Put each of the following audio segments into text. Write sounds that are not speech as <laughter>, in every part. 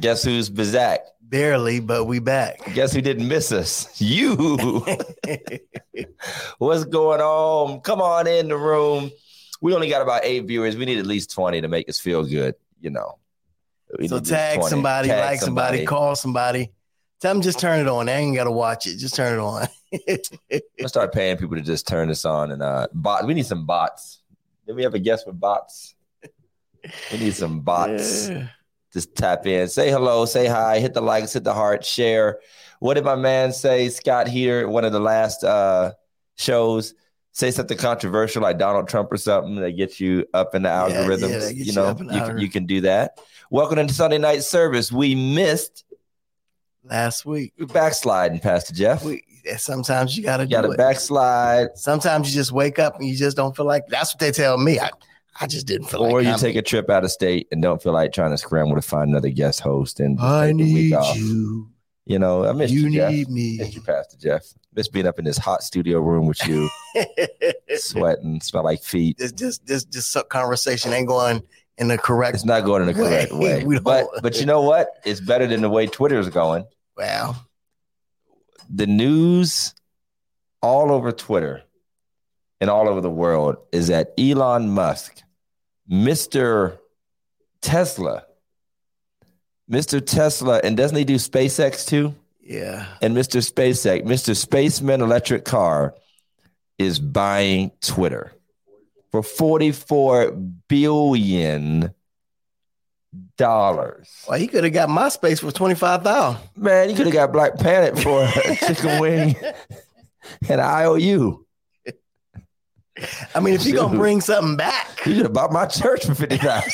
Guess who's back? Barely, but we back. Guess who didn't miss us? You. <laughs> What's going on? Come on in the room. We only got about eight viewers. We need at least 20 to make us feel good, you know. We so tag somebody, Tag like somebody, call somebody. Tell them just turn it on. They ain't gotta watch it. Just turn it on. <laughs> Let's start paying people to just turn this on and uh bot. We need some bots. Did we have a guest with bots? We need some bots. Yeah. Just tap in, say hello, say hi, hit the likes, hit the heart, share. What did my man say, Scott here, one of the last uh shows? Say something controversial like Donald Trump or something that gets you up in the Yeah, yeah, algorithms. that you you know, you, can, you can do that. Welcome to Sunday night service. We missed Last week. we backsliding, Pastor Jeff. We sometimes you gotta gotta it. backslide, Sometimes you just wake up and you just don't feel like that's what they tell me. I, I just didn't feel or like you coming. take a trip out of state and don't feel like trying to scramble to find another guest host and I take the week need you. You know, I miss you, You Jeff. need me. Miss you, Pastor Jeff. Miss being up in this hot studio room with you, <laughs> sweating, smell like feet. this this this this suck conversation ain't going in the correct It's not going in the correct <laughs> Way. way. But but you know what? It's better than the way Twitter's going. well. The news all over Twitter and all over the world is that Elon Musk, Mr. Tesla, Mr. Tesla, and doesn't he do SpaceX too? Yeah. and Mr. SpaceX, Mr. Spaceman Electric Car is buying Twitter for 44 billion dollars. Well, he could have got MySpace for twenty five thousand. Man, he could have got Black Planet for a chicken wing <laughs> and an IOU. I mean, if you're gonna bring something back, You should have bought my church for 50,000.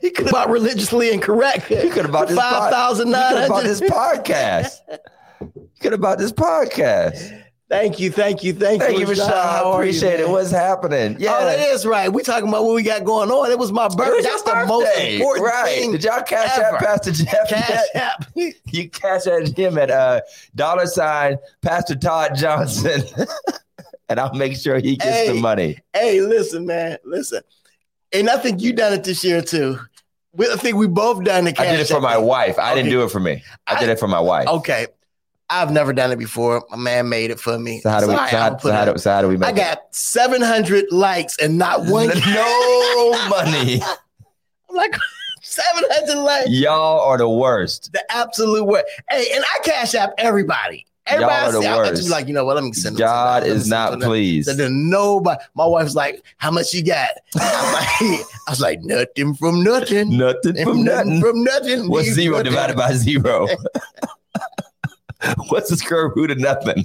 he <laughs> could have bought religiously incorrect. He could have bought five thousand nine could bought this podcast. You could have bought this podcast. Thank you, thank you, thank, Thank you, Rashad. How are you, Appreciate it. What's happening? Yeah. Oh, that is right. We talking about what we got going on. It was my birthday. That's the most important right. thing. Did y'all cash ever. out Pastor Jeff? Cash app. <laughs> You cash at him at uh, dollar sign Pastor Todd Johnson, <laughs> and I'll make sure he gets the money. Hey, listen, man, listen. And I think you done it this year too. We, I think we both done the cash. I did it for my wife. I didn't do it for me. I did it for my wife. Okay, I've never done it before. My man made it for me. So how do we? So how, so how do, so how do we make I got 700 likes and not one. <laughs> no <laughs> money? I'm like <laughs> 700 likes. Y'all are the worst. The absolute worst. Hey, and I cash app everybody. Everybody Y'all are the see- I- I worst. like, you know what? Let me send them. God is not pleased. So then nobody. My wife's like, "How much you got?" I'm like, I was like, "Nothing from nothing. Nothing from nothing. from nothing." What's zero divided by zero? <laughs> What's the square root of nothing?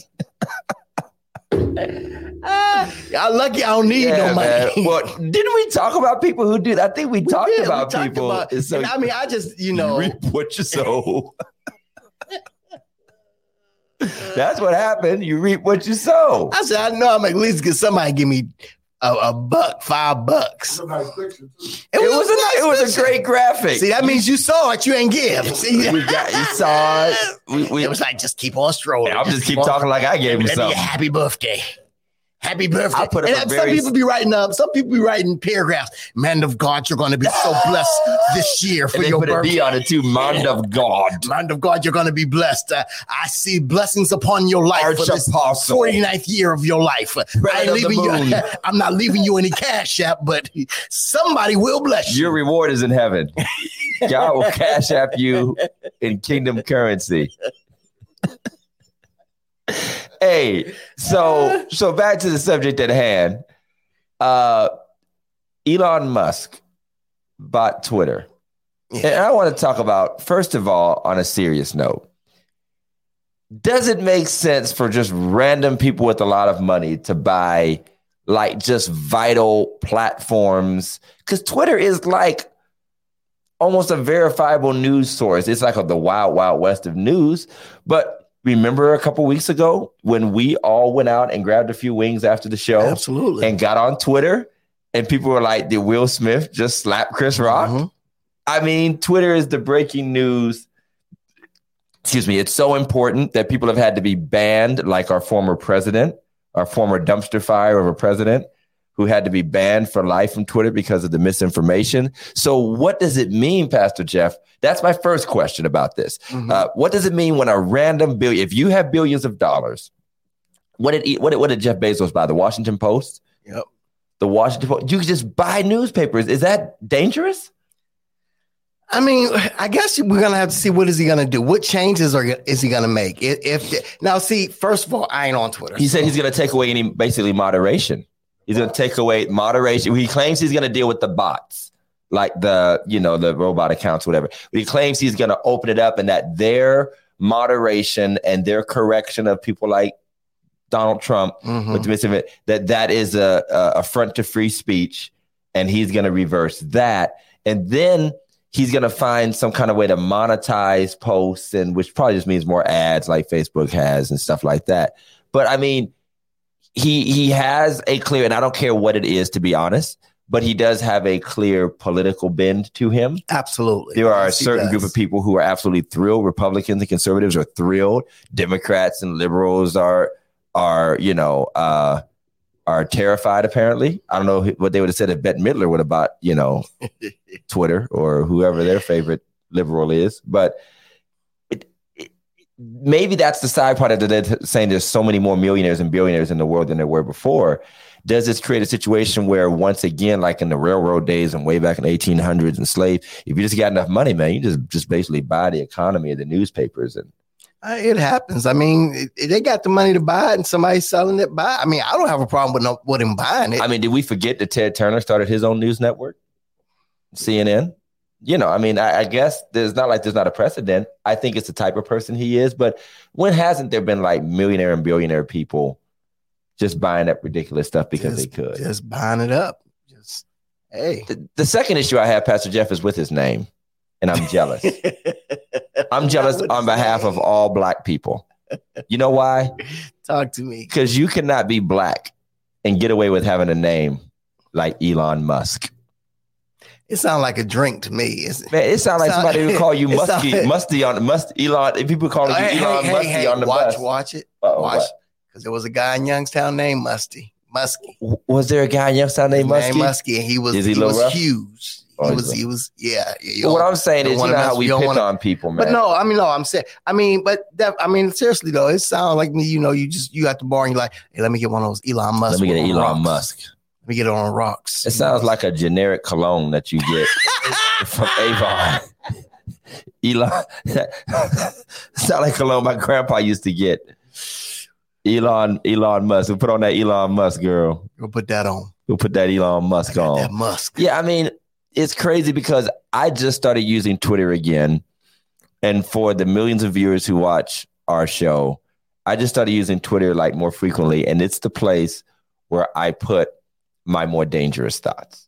Ah, <laughs> y'all lucky I don't need no money. man. Well, <laughs> didn't we talk about people who do that? I think we, We talked did, we about talked people. about- so and I mean, I just you know, you reap what you sow. That's what happened. You reap what you sow. I said, I know I'm at least get somebody give me a, a buck, five bucks. It's a nice picture. too. It was a it was a great graphic. See, that means you saw it, you ain't give. See, we got you saw it. <laughs> We, we it was like just keep on strolling. I'll just keep on- talking like I gave him something. happy birthday. Happy birthday. I put up and a some people be writing up, some people be writing paragraphs. Man of God, you're going to be so blessed this year for And they your put birthday. D on it too. Mind of God. Man of God, you're going to be blessed. Uh, I see blessings upon your life for this Archapostle. 49th year of your life. I ain't leaving you. <laughs> I'm not leaving you any cash app, but somebody will bless you. Your reward is in heaven. God will cash app you in kingdom currency. <laughs> hey, so <laughs> so back to the subject at hand. Uh Elon Musk bought Twitter. And I want to talk about, first of all, on a serious note. Does it make sense for just random people with a lot of money to buy like just vital platforms? Because Twitter is like almost a verifiable news source. It's like a, the wild, wild west of news. But remember a couple weeks ago when we all went out and grabbed a few wings after the show Absolutely. and got on Twitter, and people were like, "Did Will Smith just slap Chris Rock?" Mhm. I mean, Twitter is the breaking news. Excuse me. It's so important that people have had to be banned, like our former president, our former dumpster fire of a president who had to be banned for life from Twitter because of the misinformation. So, what does it mean, Pastor Jeff? That's my first question about this. Mm-hmm. Uh, what does it mean when a random billion, if you have billions of dollars, what did what did, what did Jeff Bezos buy? The Washington Post. Yep. The Washington Post. You could just buy newspapers. Is that dangerous? I mean, I guess we're gonna have to see what is he gonna do. What changes are is he gonna make? If, if now, see, first of all, I ain't on Twitter. He so. said he's gonna take away any basically moderation. He's gonna take away moderation. He claims he's gonna deal with the bots, like the you know the robot accounts, whatever. But he claims he's gonna open it up and that their moderation and their correction of people like Donald Trump mm-hmm. that that is a, a affront to free speech, and he's gonna reverse that, and then he's going to find some kind of way to monetize posts and which probably just means more ads like Facebook has and stuff like that. But I mean, he he has a clear and I don't care what it is to be honest, but he does have a clear political bend to him. Absolutely. There are yes, a certain group of people who are absolutely thrilled. Republicans and conservatives are thrilled. Democrats and liberals are are, you know, uh are terrified. Apparently, I don't know what they would have said if Bette Midler would have bought, you know, <laughs> Twitter or whoever their favorite liberal is. But maybe that's the side part of it. They're saying there's so many more millionaires and billionaires in the world than there were before. Does this create a situation where, once again, like in the railroad days and way back in the 1800s and slave, if you just got enough money, man, you just just basically buy the economy of the newspapers and uh, it happens. I mean, they got the money to buy it, and somebody's selling it. Buy. I mean, I don't have a problem with no, with him buying it. I mean, did we forget that Ted Turner started his own news network, CNN? You know, I mean, I, I guess there's not like there's not a precedent. I think it's the type of person he is. But when hasn't there been like millionaire and billionaire people just buying up ridiculous stuff because just, they could, just buying it up? Just hey. The, the second issue I have, Pastor Jeff, is with his name and I'm jealous. <laughs> I'm jealous on behalf say. of all black people. You know why? <laughs> Talk to me. Because you cannot be black and get away with having a name like Elon Musk. It sounds like a drink to me. It's, Man, it sounds like sound, somebody would call you <laughs> musty, sound, musty on the must Elon. If people call you hey, Elon hey, Musty hey, on the watch, bus, watch it. Uh-oh, watch, because there was a guy in Youngstown named Musty. Muskie. Was there a guy in Youngstown named Muskie? Named Muskie, and he was Is he, he was rough? huge. He oh, was, he was, yeah. yeah what I'm saying is, you know how we pick wanna, on people, man. But no, I mean, no, I'm saying, I mean, but that, I mean, seriously though, it sounds like me. You know, you just you at the bar and you're like, hey, let me get one of those Elon Musk. Let me get an Elon rocks. Musk. Let me get it on rocks. It sounds like a generic cologne that you get <laughs> from Avon. Elon, <laughs> sound like cologne my grandpa used to get. Elon, Elon Musk. We'll put on that Elon Musk girl. We'll put that on. We'll put that Elon Musk on. That Musk. Yeah, I mean, it's crazy because I just started using Twitter again. And for the millions of viewers who watch our show, I just started using Twitter like more frequently. And it's the place where I put my more dangerous thoughts.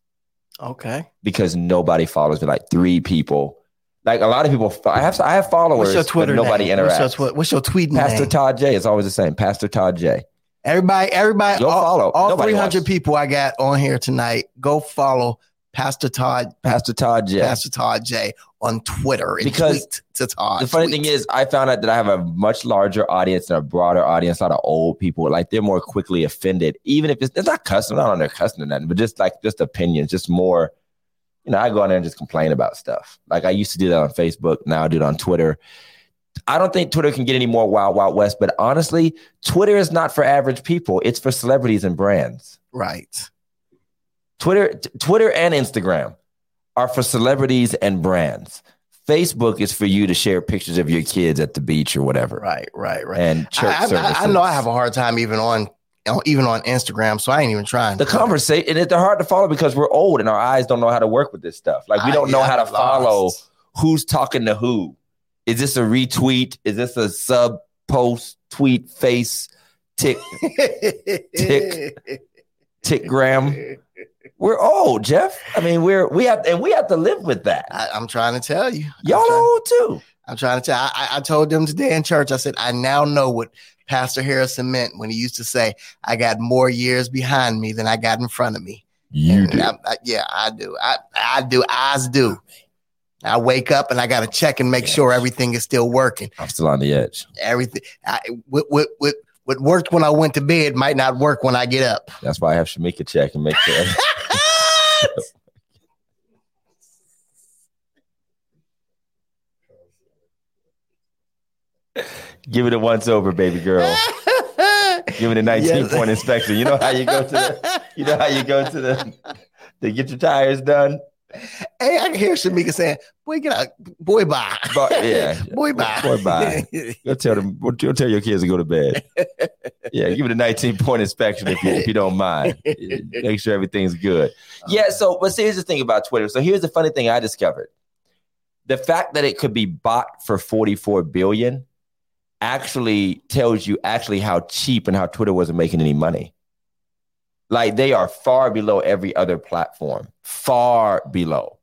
Okay. Because nobody follows me, like three people. Like a lot of people, I have I have followers, what's your Twitter nobody name? interacts. What's your, tw- what's your tweet Pastor name? Todd J. It's always the same. Pastor Todd J. Everybody, everybody, go all, follow. All 300 people I got on here tonight, go follow Pastor Todd, Pastor Todd J, Pastor Todd J on Twitter because to Todd. The funny tweet. thing is, I found out that I have a much larger audience and a broader audience. A lot of old people, like they're more quickly offended, even if it's, it's not cussing, not on their cussing or nothing, but just like just opinions, just more. You know, I go on there and just complain about stuff. Like I used to do that on Facebook. Now I do it on Twitter. I don't think Twitter can get any more wild, wild west. But honestly, Twitter is not for average people. It's for celebrities and brands. Right. Twitter, t- Twitter and Instagram are for celebrities and brands. Facebook is for you to share pictures of your kids at the beach or whatever. Right, right, right. And church I, I, I know I have a hard time even on even on Instagram, so I ain't even trying. The conversation, and they're hard to follow because we're old and our eyes don't know how to work with this stuff. Like we don't know how to follow who's talking to who. Is this a retweet? Is this a sub post tweet face tick <laughs> tick tick gram? We're old, Jeff. I mean, we're we have and we have to live with that. I, am trying to tell you, y'all trying, old too. I'm trying to tell. I, I told them today in church. I said, I now know what Pastor Harrison meant when he used to say, "I got more years behind me than I got in front of me." You do. I, I, yeah, I do. I I do. Eyes do. I wake up and I got to check and make sure everything is still working. I'm still on the edge. Everything I, with, with, with what worked when I went to bed might not work when I get up. That's why I have Shamika check and make sure. <laughs> Give it a once over, baby girl. <laughs> Give it a 19 yes. point inspection. You know how you go to the you know how you go to the to get your tires done? Hey, I can hear Shamika saying, "Boy, get out, boy, bye." But, yeah, <laughs> boy, bye, boy, bye. Go tell them. Go tell your kids to go to bed. Yeah, give it a 19 point inspection if you if you don't mind. Make sure everything's good. Yeah. So, but see, here's the thing about Twitter. So here's the funny thing I discovered: the fact that it could be bought for 44 billion actually tells you actually how cheap and how Twitter wasn't making any money. Like they are far below every other platform, far below.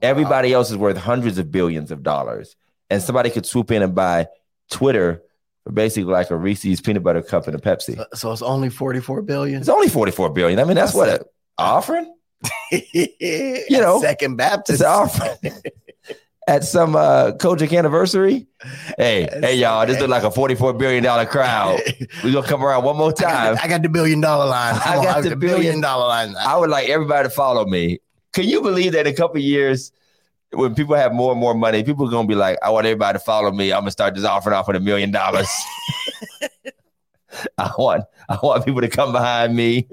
Everybody else is worth hundreds of billions of dollars, and somebody could swoop in and buy Twitter for basically like a Reese's peanut butter cup and a Pepsi. So, so it's only forty four billion. It's only forty four billion. I mean, that's, that's what an offering. <laughs> you know, Second Baptist offering. <laughs> at some uh COGIC anniversary. Hey, hey, y'all, this look like a $44 billion crowd. <laughs> We're gonna come around one more time. I got, <laughs> I got the billion dollar line. I got the billion, billion dollar line. I would like everybody to follow me. Can you believe that in a couple years, when people have more and more money, people are gonna be like, I want everybody to follow me. I'm gonna start just offering off with a million dollars. <laughs> I want I want people to come behind me.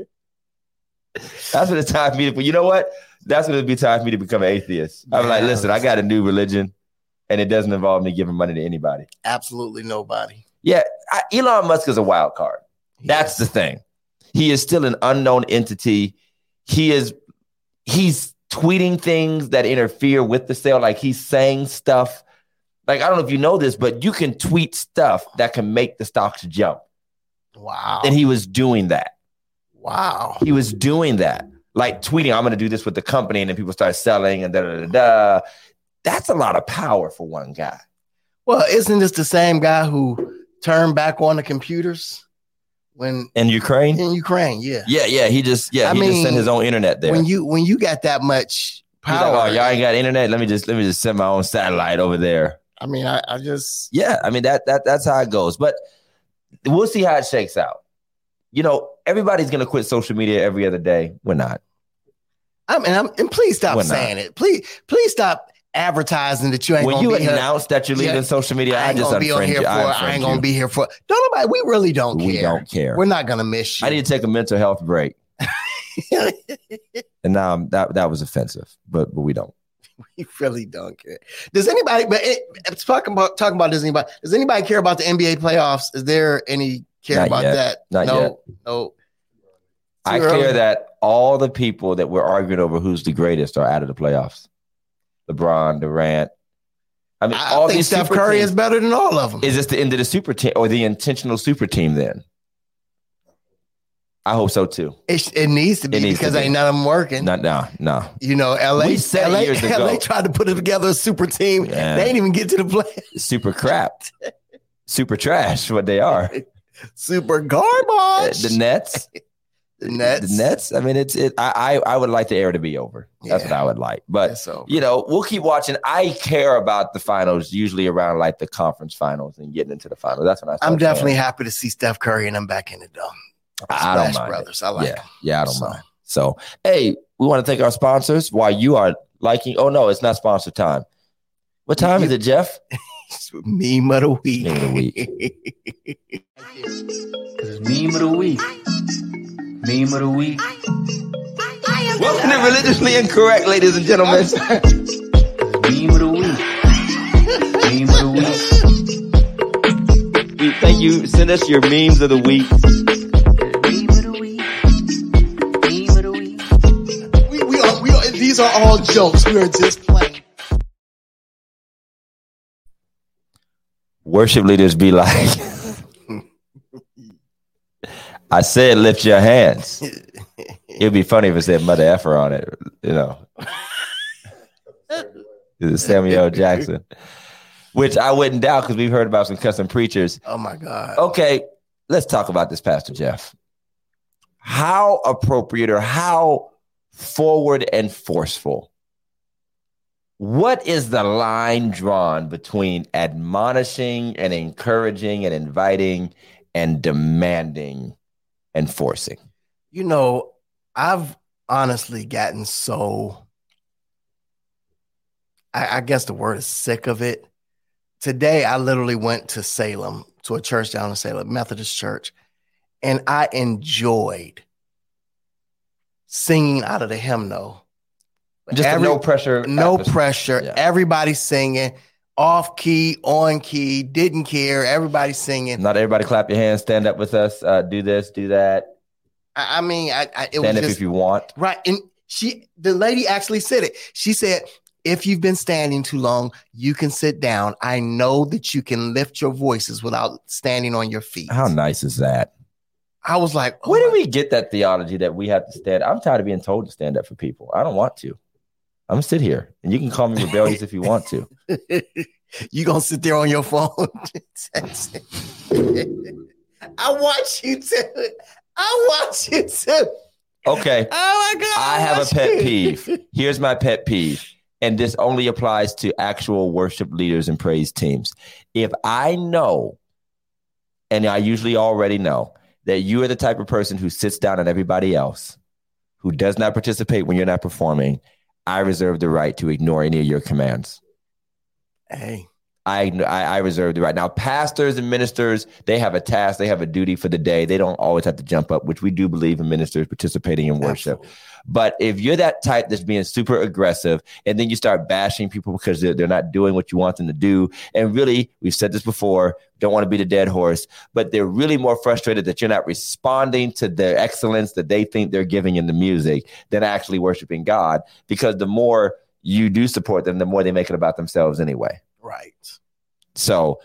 That's what it's time for me to. You know what? That's going to be time for me to become an atheist. I'm like, listen, I got a new religion, and it doesn't involve me giving money to anybody. Absolutely nobody. Yeah, I, Elon Musk is a wild card. That's the thing. He is still an unknown entity. He is he's tweeting things that interfere with the sale. Like he's saying stuff. Like I don't know if you know this, but you can tweet stuff that can make the stocks jump. Wow. And he was doing that. Wow. He was doing that like tweeting, I'm going to do this with the company, and then people start selling and da da da da. That's a lot of power for one guy. Well, isn't this the same guy who turned back on the computers when in Ukraine? In Ukraine, yeah, yeah, yeah. He just yeah, I he mean, just sent his own internet there. When you when you got that much power, like, oh, y'all ain't got internet. Let me just let me just send my own satellite over there. I mean, I, I just yeah. I mean that that that's how it goes. But we'll see how it shakes out. You know, everybody's gonna quit social media every other day. We're not. I mean, I'm, and please stop We're saying not. it. Please, please stop advertising that you ain't when you announce that you're leaving yeah, social media. I, I just be on here for. I, I ain't gonna be here for. Don't nobody. We really don't we care. We don't care. We're not gonna miss you. I need to take a mental health break. <laughs> and now um, that that was offensive, but but we don't. We really don't care. Does anybody? But it, talking about talking about does anybody? Does anybody care about the NBA playoffs? Is there any care Not about yet. that? Not no, yet. no. I care that all the people that we're arguing over who's the greatest are out of the playoffs. LeBron, Durant. I mean, I all think these Steph Curry teams, is better than all of them. Is this the end of the super team or the intentional super team then? I hope so too. It, it needs to be needs because to be. ain't none of them working. Not now, no. You know, LA. We said LA, years ago. LA tried to put together a super team. Yeah. They ain't even get to the play. Super crap. super trash. What they are. <laughs> super garbage. Uh, the Nets. The Nets. The Nets. I mean, it's it. I I, I would like the era to be over. That's yeah. what I would like. But so. you know, we'll keep watching. I care about the finals usually around like the conference finals and getting into the finals. That's when I. I'm definitely caring. happy to see Steph Curry and I'm back in the dome. I don't mind. Brothers, I like. Yeah, them. yeah, I don't so. mind. So, hey, we want to thank our sponsors while you are liking. Oh no, it's not sponsor time. What time you, is it, Jeff? <laughs> meme of the week. Meme of the week. <laughs> meme of the week. Meme of the week. Welcome to Religiously Incorrect, ladies and gentlemen. <laughs> Meme of the week. Meme of the week. thank you. Send us your memes of the week. Meme of the week. Meme of the week. We, we are, we are, these are all jokes. We are just playing. Worship leaders be like, <laughs> I said lift your hands. It'd be funny if it said mother effer on it, you know. Samuel Jackson. Which I wouldn't doubt because we've heard about some custom preachers. Oh my God. Okay, let's talk about this, Pastor Jeff. How appropriate or how forward and forceful? What is the line drawn between admonishing and encouraging and inviting and demanding and forcing? You know, I've honestly gotten so, I, I guess the word is sick of it. Today, I literally went to Salem, to a church down in Salem, Methodist church, and I enjoyed singing out of the hymnal. Just Every- no pressure. no atmosphere. pressure. Yeah. Everybody singing, off key, on key, didn't care. Everybody singing. Not everybody clap your hands, stand up with us, uh, do this, do that, I, I mean, I, I it was stand up just if you want. right. And she, the lady, actually said it. She said, "If you've been standing too long, you can sit down. I know that you can lift your voices without standing on your feet." How nice is that? I was like, oh Where do we get that theology that we have to stand? I'm tired of being told to stand up for people. I don't want to. I'm gonna sit here, and you can call me rebellious if you want to. <laughs> you gonna sit there on your phone? <laughs> I watch you too. I watch you too. Okay, Oh my god! I have a pet you. peeve. Here's my pet peeve. And this only applies to actual worship leaders and praise teams. If I know, and I usually already know, that you are the type of person who sits down on everybody else, who does not participate when you're not performing, I reserve the right to ignore any of your commands. Hey, I, I I reserve the right. Now, pastors and ministers, they have a task, they have a duty for the day. They don't always have to jump up, which we do believe in ministers participating in worship. absolutely. But if you're that type that's being super aggressive and then you start bashing people because they're, they're not doing what you want them to do, and really, we've said this before, don't want to be the dead horse, but they're really more frustrated that you're not responding to the excellence that they think they're giving in the music than actually worshiping God. Because the more you do support them, the more they make it about themselves anyway. Right. So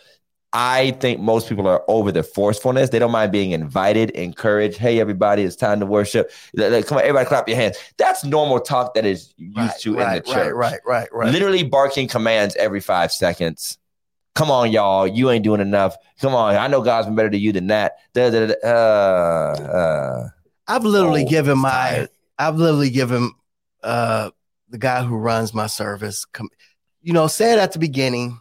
I think most people are over the forcefulness. They don't mind being invited, encouraged. Hey, everybody, it's time to worship. Come on, everybody, clap your hands. That's normal talk that is used Right, to right, in the church. right, right, right, right. Literally barking commands every five seconds. Come on, y'all. You ain't doing enough. Come on. I know God's been better to you than that. Da, da, da. Uh, uh. I've literally Oh, given my. I've literally given uh the guy who runs my service, com- you know, say it at the beginning,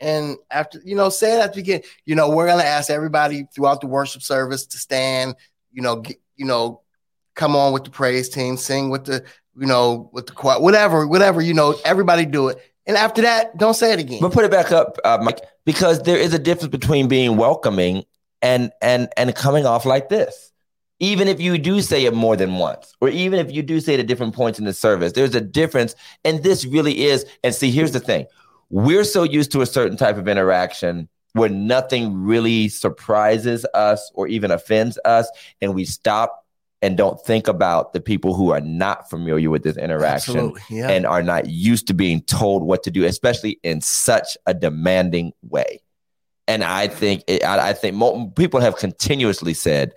and after, you know, say it at the beginning. You know, we're gonna ask everybody throughout the worship service to stand. You know, get, you know, come on with the praise team, sing with the, you know, with the choir, whatever, whatever. You know, everybody do it, and after that, don't say it again. But put it back up, uh, Mike, because there is a difference between being welcoming and and and coming off like this. Even if you do say it more than once, or even if you do say it at different points in the service, there's a difference. And this really is. And see, here's the thing: we're so used to a certain type of interaction where nothing really surprises us or even offends us, and we stop and don't think about the people who are not familiar with this interaction yeah. and are not used to being told what to do, especially in such a demanding way. And I think it, I, I think people have continuously said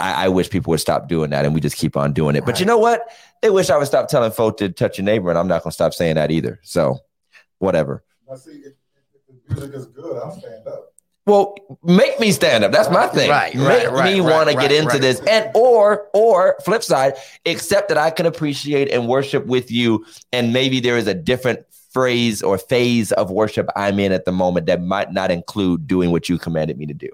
I, I wish people would stop doing that, and we just keep on doing it. But you know what? They wish I would stop telling folk to touch your neighbor, and I'm not going to stop saying that either. So, whatever. I see if, if the music is good, I'll stand up. Well, make me stand up. That's my thing. Right, make right, right, me right, want to get right, into right. this, and or or flip side, accept that I can appreciate and worship with you, and maybe there is a different phrase or phase of worship I'm in at the moment that might not include doing what you commanded me to do.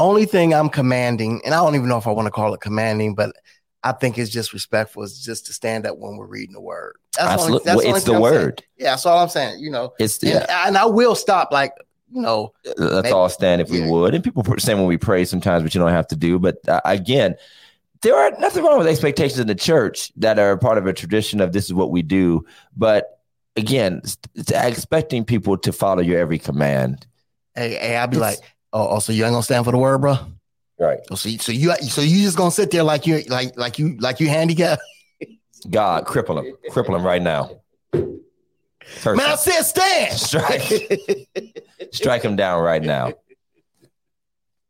Only thing I'm commanding, and I don't even know if I want to call it commanding, but I think it's just respectful, is just to stand up when we're reading the word. That's the only- that's well, it's the I'm saying. word. Yeah, that's all I'm saying. You know, It's and, yeah. and I will stop. Like you know, Let's Maybe- all stand if we yeah. would. And people say when we pray sometimes, but you don't have to do. But uh, again, there are nothing wrong with expectations in the church that are part of a tradition of this is what we do. But again, expecting people to follow your every command. hey, hey, I'll be It's- like, oh, oh, so you ain't gonna stand for the word, bro? Right. Oh, so you, so you, so you just gonna sit there like you, like, like you, like you handicapped? God, cripple him. Cripple him right now. Curse Man, I said stand. Strike. <laughs> Strike him down right now.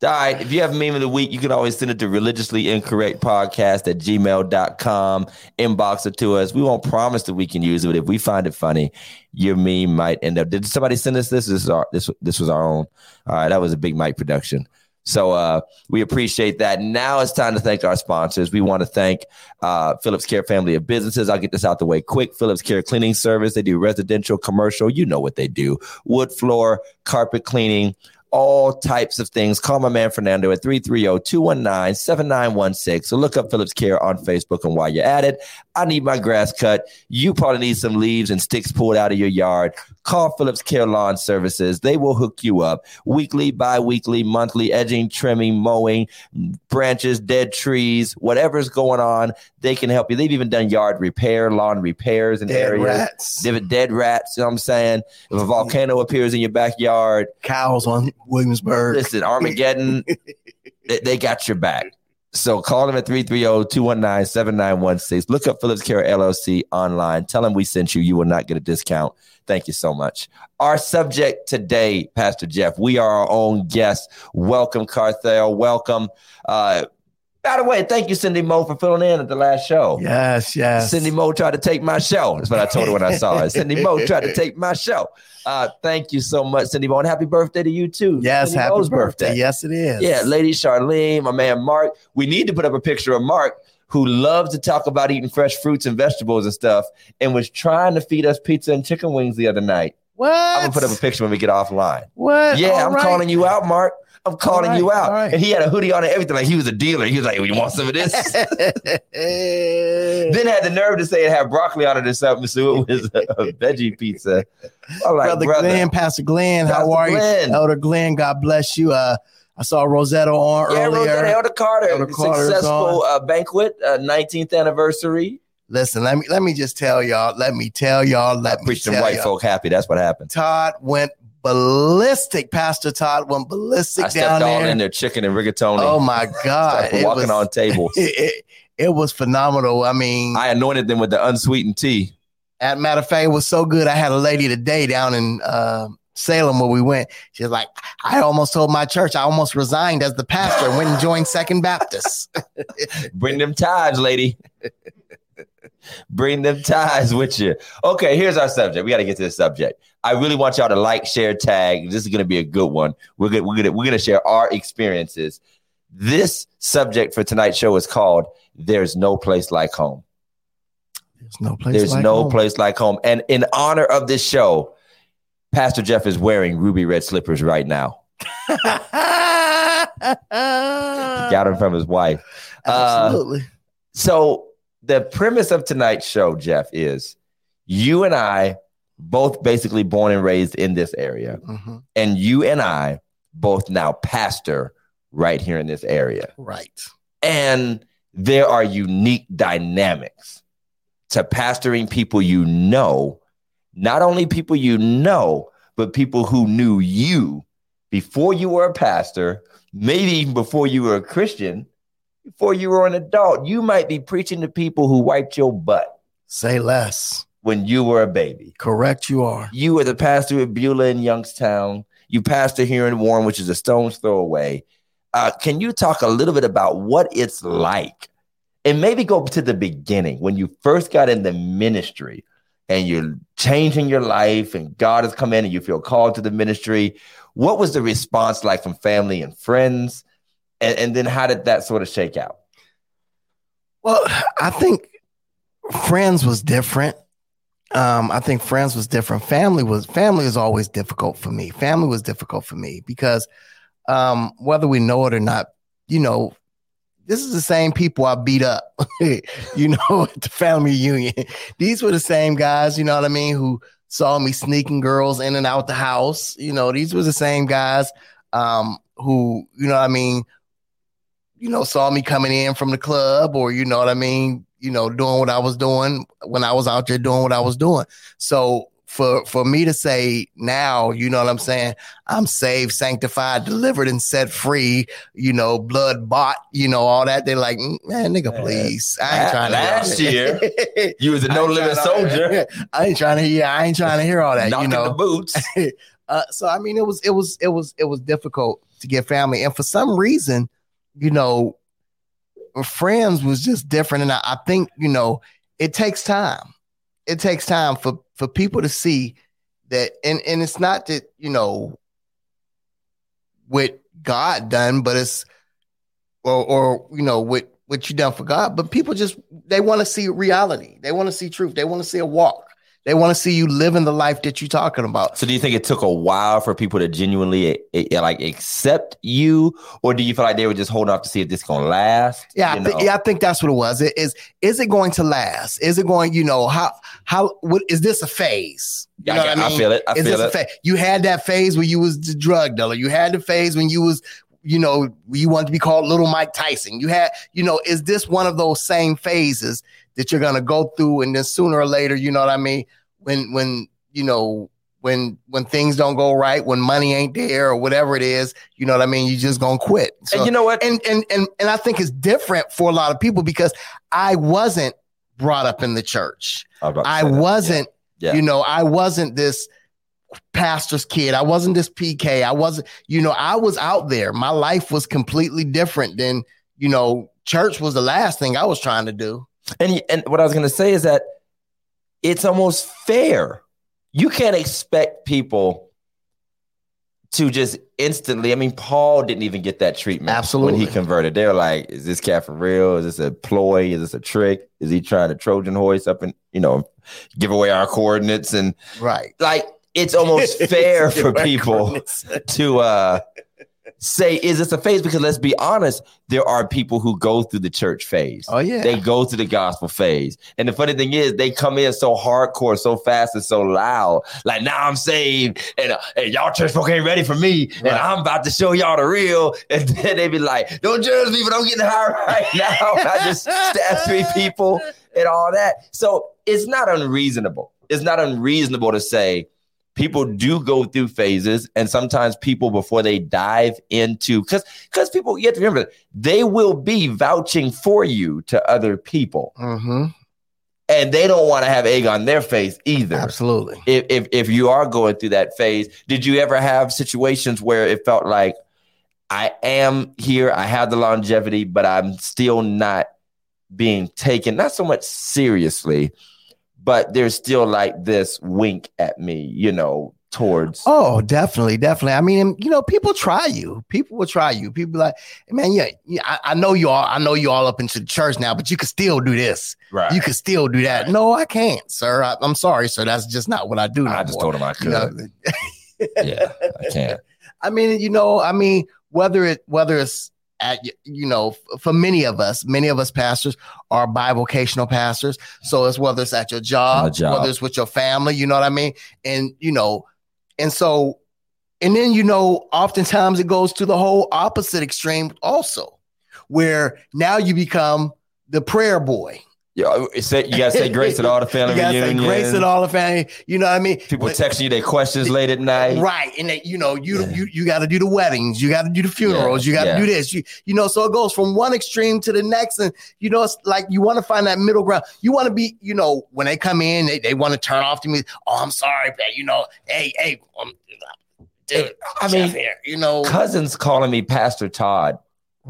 All right. If you have a meme of the week, you can always send it to religiously incorrect podcast at gmail.com. Inbox it to us. We won't promise that we can use it, but if we find it funny, your meme might end up. Did somebody send us this? This is our this this was our own. All right, that was a big Mike production. So uh, we appreciate that. Now it's time to thank our sponsors. We want to thank uh, Phillips Care Family of Businesses. I'll get this out the way quick. Phillips Care Cleaning Service. They do residential, commercial. You know what they do: wood floor, carpet cleaning, all types of things. Call my man Fernando at 330-219-7916 or look up Phillips Care on Facebook. And while you're at it, I need my grass cut. You probably need some leaves and sticks pulled out of your yard. Call Phillips Care Lawn Services. They will hook you up weekly, bi-weekly, monthly, edging, trimming, mowing, branches, dead trees, whatever's going on, they can help you. They've even done yard repair, lawn repairs in Dead areas. rats, Dead, dead rats, you know what I'm saying? If a volcano appears in your backyard, cows on Williamsburg. listen, Armageddon, <laughs> they, they got your back. So call them at 330-219-7916. Look up Phillips Care LLC online. Tell them we sent you. You will not get a discount. Thank you so much. Our subject today, Pastor Jeff, we are our own guest. Welcome, Carthel. Welcome. Uh, by the way, thank you, Cindy Moe, for filling in at the last show. Yes, yes. Cindy Moe tried to take my show. That's what I told her when I saw her. <laughs> Cindy Moe tried to take my show. Uh, thank you so much, Cindy Moe, and happy birthday to you too. Yes, Cindy happy Moe's birthday. Yes, it is. Yeah, Lady Charlene, my man Mark. We need to put up a picture of Mark, who loves to talk about eating fresh fruits and vegetables and stuff, and was trying to feed us pizza and chicken wings the other night. What? I'm gonna put up a picture when we get offline. What? Yeah, All I'm right. calling you out, Mark. I'm calling right, you out. all right. And he had a hoodie on and everything, like he was a dealer. He was like, "You want some of this?" <laughs> then had the nerve to say it had broccoli on it or something, so it was a, a veggie pizza. I'm like, brother, brother, Glenn, Pastor Glenn, how Pastor are Glenn. you? Elder Glenn, God bless you. Uh, I saw Rosetta on Yeah, earlier. Rosetta Elder Carter, Elder successful uh, banquet, uh, 19th anniversary. Listen, let me let me just tell y'all. Let me tell y'all. I Let me preached them tell white y'all. folk happy. That's what happened. Todd went ballistic. Pastor Todd went ballistic I stepped down all there. in their chicken and rigatoni. Oh my <laughs> God! It walking was, on tables. It, <laughs> it, it was phenomenal. I mean, I anointed them with the unsweetened tea. As a matter of fact, it was so good. I had a lady today down in uh, Salem where we went. She's like, I almost told my church, I almost resigned as the pastor and went and joined Second Baptist. <laughs> Bring them ties, lady. Bring them ties with you. Okay, here's our subject. We got to get to the subject. I really want y'all to like, share, tag. This is going to be a good one. We're going we're gonna, we're gonna share our experiences. This subject for tonight's show is called "There's No Place Like Home." There's no place. There's like no home. place like home. And in honor of this show, Pastor Jeff is wearing ruby red slippers right now. <laughs> Got them from his wife. Uh, Absolutely. So the premise of tonight's show, Jeff, is you and I both basically born and raised in this area, Mhm. and you and I both now pastor right here in this area. Right. And there are unique dynamics to pastoring people you know, not only people you know, but people who knew you before you were a pastor, maybe even before you were a Christian, before you were an adult. You might be preaching to people who wiped your butt Say less. when you were a baby. Correct. You are. You were the pastor at Beulah in Youngstown. You pastor here in Warren, which is a stone's throw away. Uh, can you talk a little bit about what it's like? And maybe go to the beginning when you first got in the ministry and you're changing your life and God has come in and you feel called to the ministry. What was the response like from family and friends? And, and then how did that sort of shake out? Well, I think friends was different. Um, I think friends was different. Family was family is always difficult for me. Family was difficult for me because um, whether we know it or not, you know, this is the same people I beat up, <laughs> you know, <laughs> at the family reunion. These were the same guys, you know what I mean, who saw me sneaking girls in and out the house. You know, these were the same guys um, who, you know what I mean, you know, saw me coming in from the club or, you know what I mean, you know, doing what I was doing when I was out there doing what I was doing. So for for me to say now, you know what I'm saying, I'm saved, sanctified, delivered, and set free, you know, blood bought, you know, all that. They're like, "Mm, man, nigga, please. I ain't trying to last that." <laughs> You was a no limit soldier, <laughs> I ain't trying to hear. I ain't trying to hear all that. knocking you know, the boots. <laughs> uh, so I mean, it was it was it was it was difficult to get family, and for some reason, you know, friends was just different, and I, I think you know it takes time. It takes time for for people to see that, and and it's not that you know what God done, but it's or or you know what what you done for God, but people just they want to see reality. They want to see truth. They want to see a walk. They want to see you living the life that you're talking about. So do you think it took a while for people to genuinely eh, eh, like accept you, or do you feel like they were just holding off to see if this gonna last? Yeah, I know? yeah, I think that's what it was. It is is it going to last? Is it going, you know, how how what is this a phase? You I, know I I mean? feel it. I is feel this a it. phase? You had that phase when you was the drug dealer. You had the phase when you was, you know, you wanted to be called little Mike Tyson. You had, you know, is this one of those same phases that you're gonna go through and then sooner or later, you know what I mean? When when you know when when things don't go right, when money ain't there or whatever it is, you know what I mean? You just gonna quit. So, and you know what? and and and and I think it's different for a lot of people because I wasn't brought up in the church. I, was about to I say that. wasn't, Yeah. you know, I wasn't this pastor's kid. I wasn't this PK. I wasn't, you know, I was out there. My life was completely different than, you know, church was the last thing I was trying to do. And and what I was going to say is that it's almost fair. You can't expect people to just instantly. I mean, Paul didn't even get that treatment Absolutely. when he converted. They're like, "Is this cat for real? Is this a ploy? Is this a trick? Is he trying to Trojan horse up and you know give away our coordinates?" And Right. like, it's almost <laughs> fair for people to uh say is this a phase? Because let's be honest there are people who go through the church phase. Oh yeah. they go through the gospel phase. And the funny thing is they come in so hardcore so fast and so loud. Like now i'm saved and, uh, and y'all church folk ain't ready for me and i'm about to show y'all the real. <laughs> And then they be like don't judge me but i'm getting high right <laughs> now. I just stabbed three people and all that. So it's not unreasonable. It's not unreasonable to say people do go through phases and sometimes people before they dive into because because people you have to remember they will be vouching for you to other people. Hmm and they don't want to have egg on their face either. Absolutely. if, if if you are going through that phase did you ever have situations where it felt like i am here i have the longevity but i'm still not being taken not so much seriously but there's still like this wink at me you know towards Oh, definitely, definitely. I mean, you know, people try you. People will try you. People be like, man, yeah, yeah I, I know you all. I know you all up into the church now, but you can still do this. right You can still do that. No, I can't, sir. I, I'm sorry, sir. That's just not what I do. No i just more. told him i You could know, <laughs> yeah i can't I mean, you know, I mean, whether it whether it's at you know, for many of us, many of us pastors are bivocational pastors. So it's whether it's at your job, job. whether it's with your family, you know what I mean? And you know, and so and then you know, oftentimes it goes to the whole opposite extreme also, where now you become the prayer boy. Yeah, say, you gotta say <laughs> grace at all the family You gotta say reunions. grace at all the family. You know what I mean? People texting you their questions late at night. Right. And that, you know, you Yeah. you you got to do the weddings, you got to do the funerals, you got to yeah. do this. You you know, so it goes from one extreme to the next, and you know, it's like you want to find that middle ground. You want to be, you know, when they come in, they, they want to turn off to me. Oh, I'm sorry, but you know, hey, hey, um, dude, I mean, here, you know, cousins calling me Pastor Todd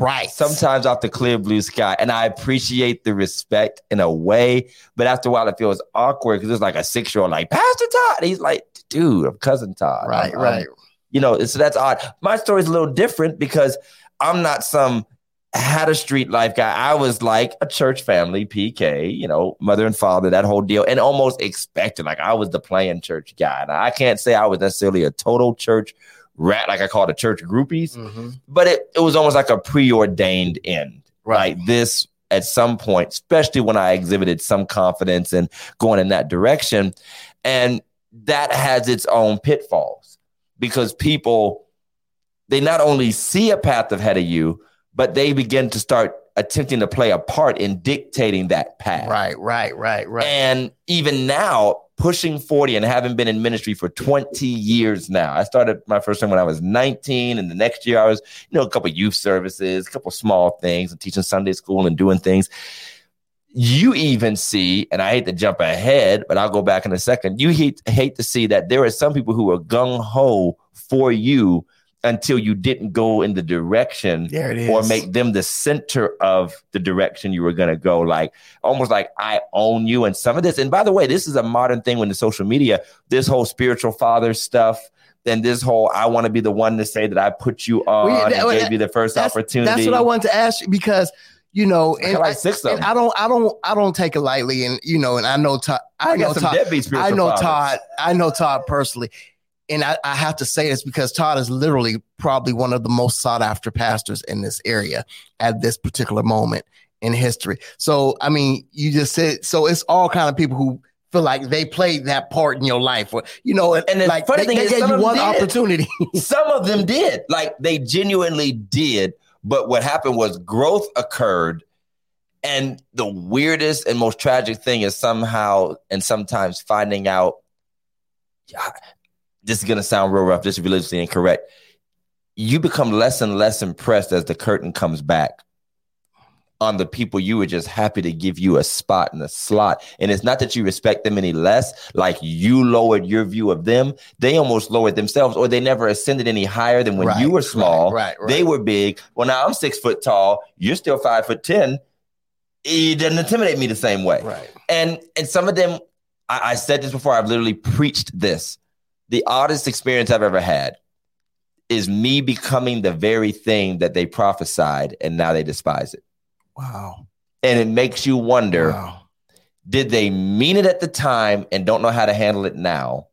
right? sometimes off the clear blue sky, and I appreciate the respect in a way. But after a while, it feels awkward because it's like a six year old like Pastor Todd. And he's like, dude, I'm cousin Todd. right, I'm- right, I'm- um, you know, so that's odd. My story is a little different because I'm not some had a street life guy. I was like a church family, PK, you know, mother and father, that whole deal, and almost expected. Like I was the playing church guy. Now I can't say I was necessarily a total church rat, like I call the church groupies, Mhm. but it, it was almost like a preordained end. right. Like this at some point, especially when I exhibited some confidence and going in that direction. And that has its own pitfalls because people, they not only see a path ahead of you, but they begin to start attempting to play a part in dictating that path. Right, right, right, right. And even now, pushing 40 and having been in ministry for 20 years now. I started my first time when I was 19, and the next year I was, you know, a couple youth services, a couple small things, and teaching Sunday school and doing things. You even see, and I hate to jump ahead, but I'll go back in a second. You hate, hate to see that there are some people who are gung ho for you until you didn't go in the direction there it is. or make them the center of the direction you were going to go like almost like i own you and some of this and by the way this is a modern thing when the social media this whole spiritual father stuff then this whole i want to be the one to say that i put you on Well, yeah, that- and gave you the first that's, opportunity That's what I wanted to ask you because you know, I and like six of them. I don't, I don't, I don't take it lightly. And you know, and I know Todd. I, I know got some Todd. I know fathers. Todd. I know Todd personally, and I, I have to say this because Todd is literally probably one of the most sought after pastors in this area at this particular moment in history. So, I mean, you just said so. It's all kind of people who feel like they played that part in your life, or you know, And the like funny they, thing they is gave you one opportunity. <laughs> Some of them did. Like they genuinely did. But what happened was growth occurred. And the weirdest and most tragic thing is somehow and sometimes finding out this is going to sound real rough, This is religiously incorrect. You become less and less impressed as the curtain comes back on the people you were just happy to give you a spot and a slot. And it's not that you respect them any less, like you lowered your view of them. They almost lowered themselves, or they never ascended any higher than when Right, you were small. right, right, They were big. Well, now I'm six foot tall. You're still five foot ten. It doesn't intimidate me the same way. right. And and some of them, I, I said this before. I've literally preached this. The oddest experience I've ever had is me becoming the very thing that they prophesied, and now they despise it. Wow. And it makes you wonder: Wow. Did they mean it at the time and don't know how to handle it now?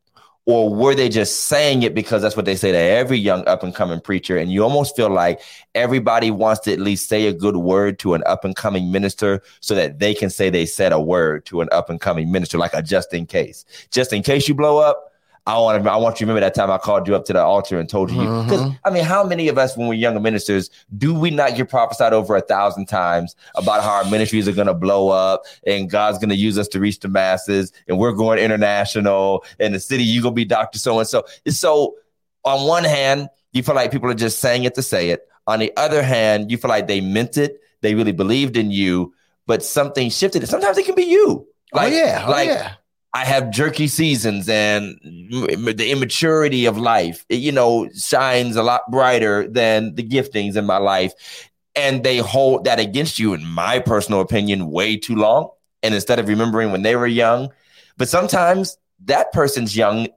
Or were they just saying it because that's what they say to every young up and coming preacher? And you almost feel like everybody wants to at least say a good word to an up and coming minister so that they can say they said a word to an up and coming minister, like a just in case. Just in case you blow up, I want to, I want you to remember that time I called you up to the altar and told you. Because Mhm. I mean, how many of us, when we're younger ministers, do we not get prophesied over a thousand times about how our ministries are going to blow up and God's going to use us to reach the masses and we're going international and the city you gonna be Doctor So and So. So on one hand, you feel like people are just saying it to say it. On the other hand, you feel like they meant it, they really believed in you, but something shifted. And sometimes it can be you. Like, oh yeah. Oh like yeah. I have jerky seasons and the immaturity of life, it, you know, shines a lot brighter than the giftings in my life. And they hold that against you, in my personal opinion, way too long. And instead of remembering when they were young, but sometimes that person's young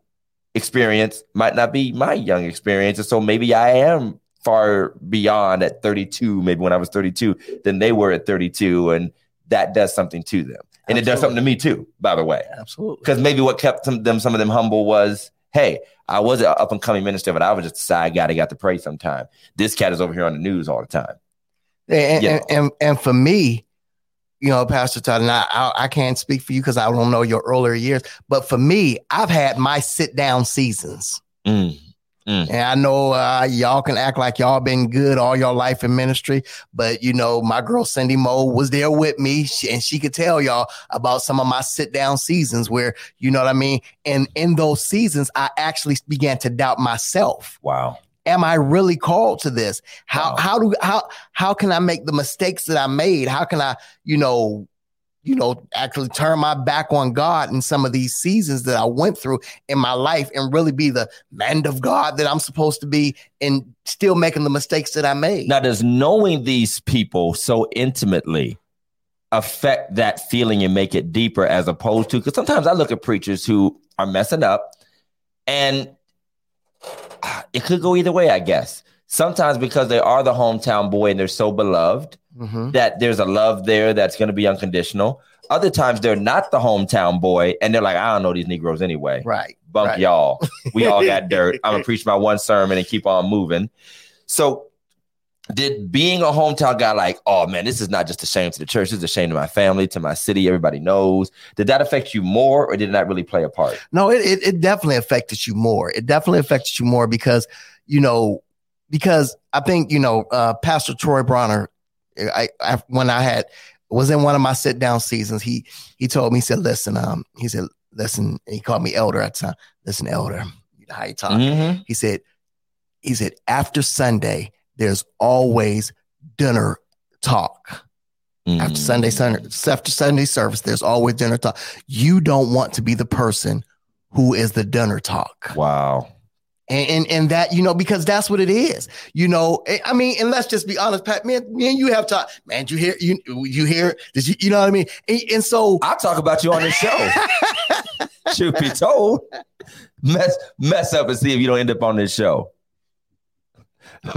experience might not be my young experience. And so maybe I am far beyond at 32, maybe when I was 32, than they were at 32. And that does something to them. And it does something to me too, by the way Absolutely. because maybe what kept some, them some of them humble was hey i was an up and coming minister but i was just a side guy that got to pray sometime this cat is over here on the news all the time And, Yeah. and, and and for me, you know, Pastor Todd, and I, I, I can't speak for you because I don't know your earlier years, but for me, I've had my sit down seasons. Mm. And I know uh, y'all can act like y'all been good all your life in ministry, but you know, my girl Cindy Moe was there with me, she, and she could tell y'all about some of my sit down seasons where you know what I mean. And in those seasons, I actually began to doubt myself. wow Am I really called to this? How Wow. how do how how can I make the mistakes that I made? How can I you know you know actually turn my back on God in some of these seasons that I went through in my life and really be the man of God that I'm supposed to be and still making the mistakes that I made? now does knowing these people so intimately affect that feeling and make it deeper as opposed to because sometimes i look at preachers who are messing up and it could go either way i guess sometimes because they are the hometown boy and they're so beloved Mhm. that there's a love there that's going to be unconditional. Other times they're not the hometown boy and they're like, I don't know these Negroes anyway. Right. Bunk right. y'all. We all got <laughs> dirt. I'm gonna preach my one sermon and keep on moving. So did being a hometown guy like, oh man, this is not just a shame to the church, this is a shame to my family, to my city, everybody knows. Did that affect you more or did that really play a part? No, it, it it definitely affected you more. It definitely affected you more because you know because I think you know uh, Pastor Troy Bronner. I, I when I had was in one of my sit down seasons. He he told me he said, "Listen, um, he said, listen." He called me elder at the time. Listen, elder, you know how you talk. Mhm. He said, he said after Sunday, there's always dinner talk. After Mm. Sunday, Sunday, after Sunday service, there's always dinner talk. You don't want to be the person who is the dinner talk. Wow. And, and and that, you know, because that's what it is. You know, I- I mean, and let's just be honest, Pat, man, me and you have talk, man, you hear you you hear did you you know what I mean? And, and so I'll talk about you on this show. <laughs> Truth be told, mess mess up and see if you don't end up on this show. <laughs>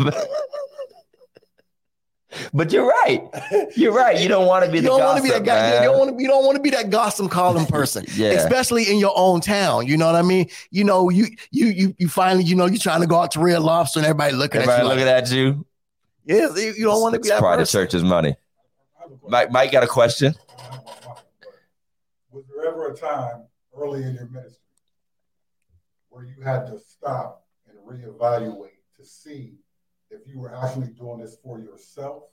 but you're right. You're right. You don't want to be you the don't want to gossip, be that guy. You don't want to. You don't want to be that gossip column <laughs> person, Yeah. especially in your own town. You know what I mean? You know, you you you you finally, you know, you're trying to go out to Red Lobster and everybody looking Everybody at you. looking like, at you. yeah, you you don't want to be It's that part of person. church's money. I have a question. Mike, Mike got a question. I have one question, but Was there ever a time early in your ministry where you had to stop and reevaluate to see if you were actually doing this for yourself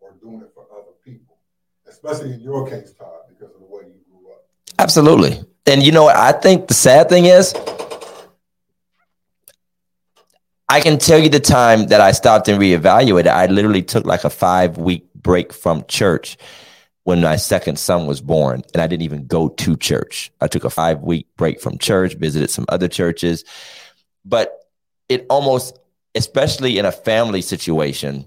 or doing it for other people? Especially in your case, Todd, because of the way you grew up. Absolutely. And you know what? I think the sad thing is, I can tell you the time that I stopped and reevaluated. I literally took like a five week break from church when my second son was born, and I didn't even go to church. I took a five week break from church, visited some other churches, but it almost, especially in a family situation,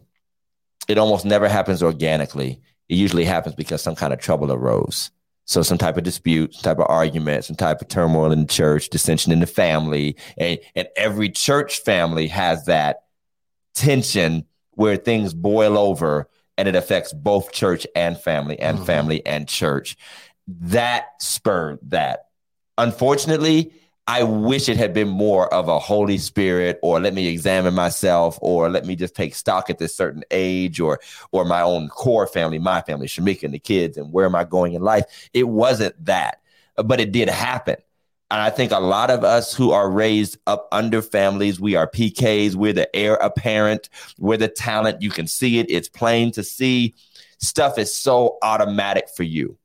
it almost never happens organically. It usually happens because some kind of trouble arose. So some type of dispute, some type of argument, some type of turmoil in the church, dissension in the family, and and every church family has that tension where things boil over and it affects both church and family and Mhm. family and church. That spurred that. Unfortunately, I wish it had been more of a Holy Spirit or let me examine myself or let me just take stock at this certain age or or my own core family, my family, Shamika and the kids, and where am I going in life? It wasn't that, but it did happen. And I think a lot of us who are raised up under families, we are PKs, we're the heir apparent, we're the talent. You can see it, it's plain to see. Stuff is so automatic for you.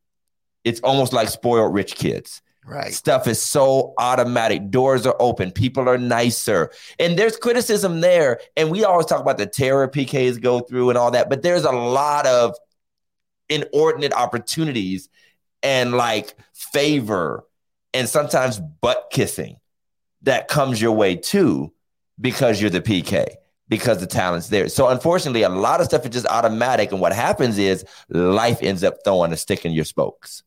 It's almost like spoiled rich kids. Right. Stuff is so automatic. Doors are open. People are nicer. And there's criticism there. And we always talk about the terror PKs go through and all that, but there's a lot of inordinate opportunities and like favor and sometimes butt kissing that comes your way too because you're the PK, because the talent's there. So unfortunately, a lot of stuff is just automatic. And what happens is life ends up throwing a stick in your spokes.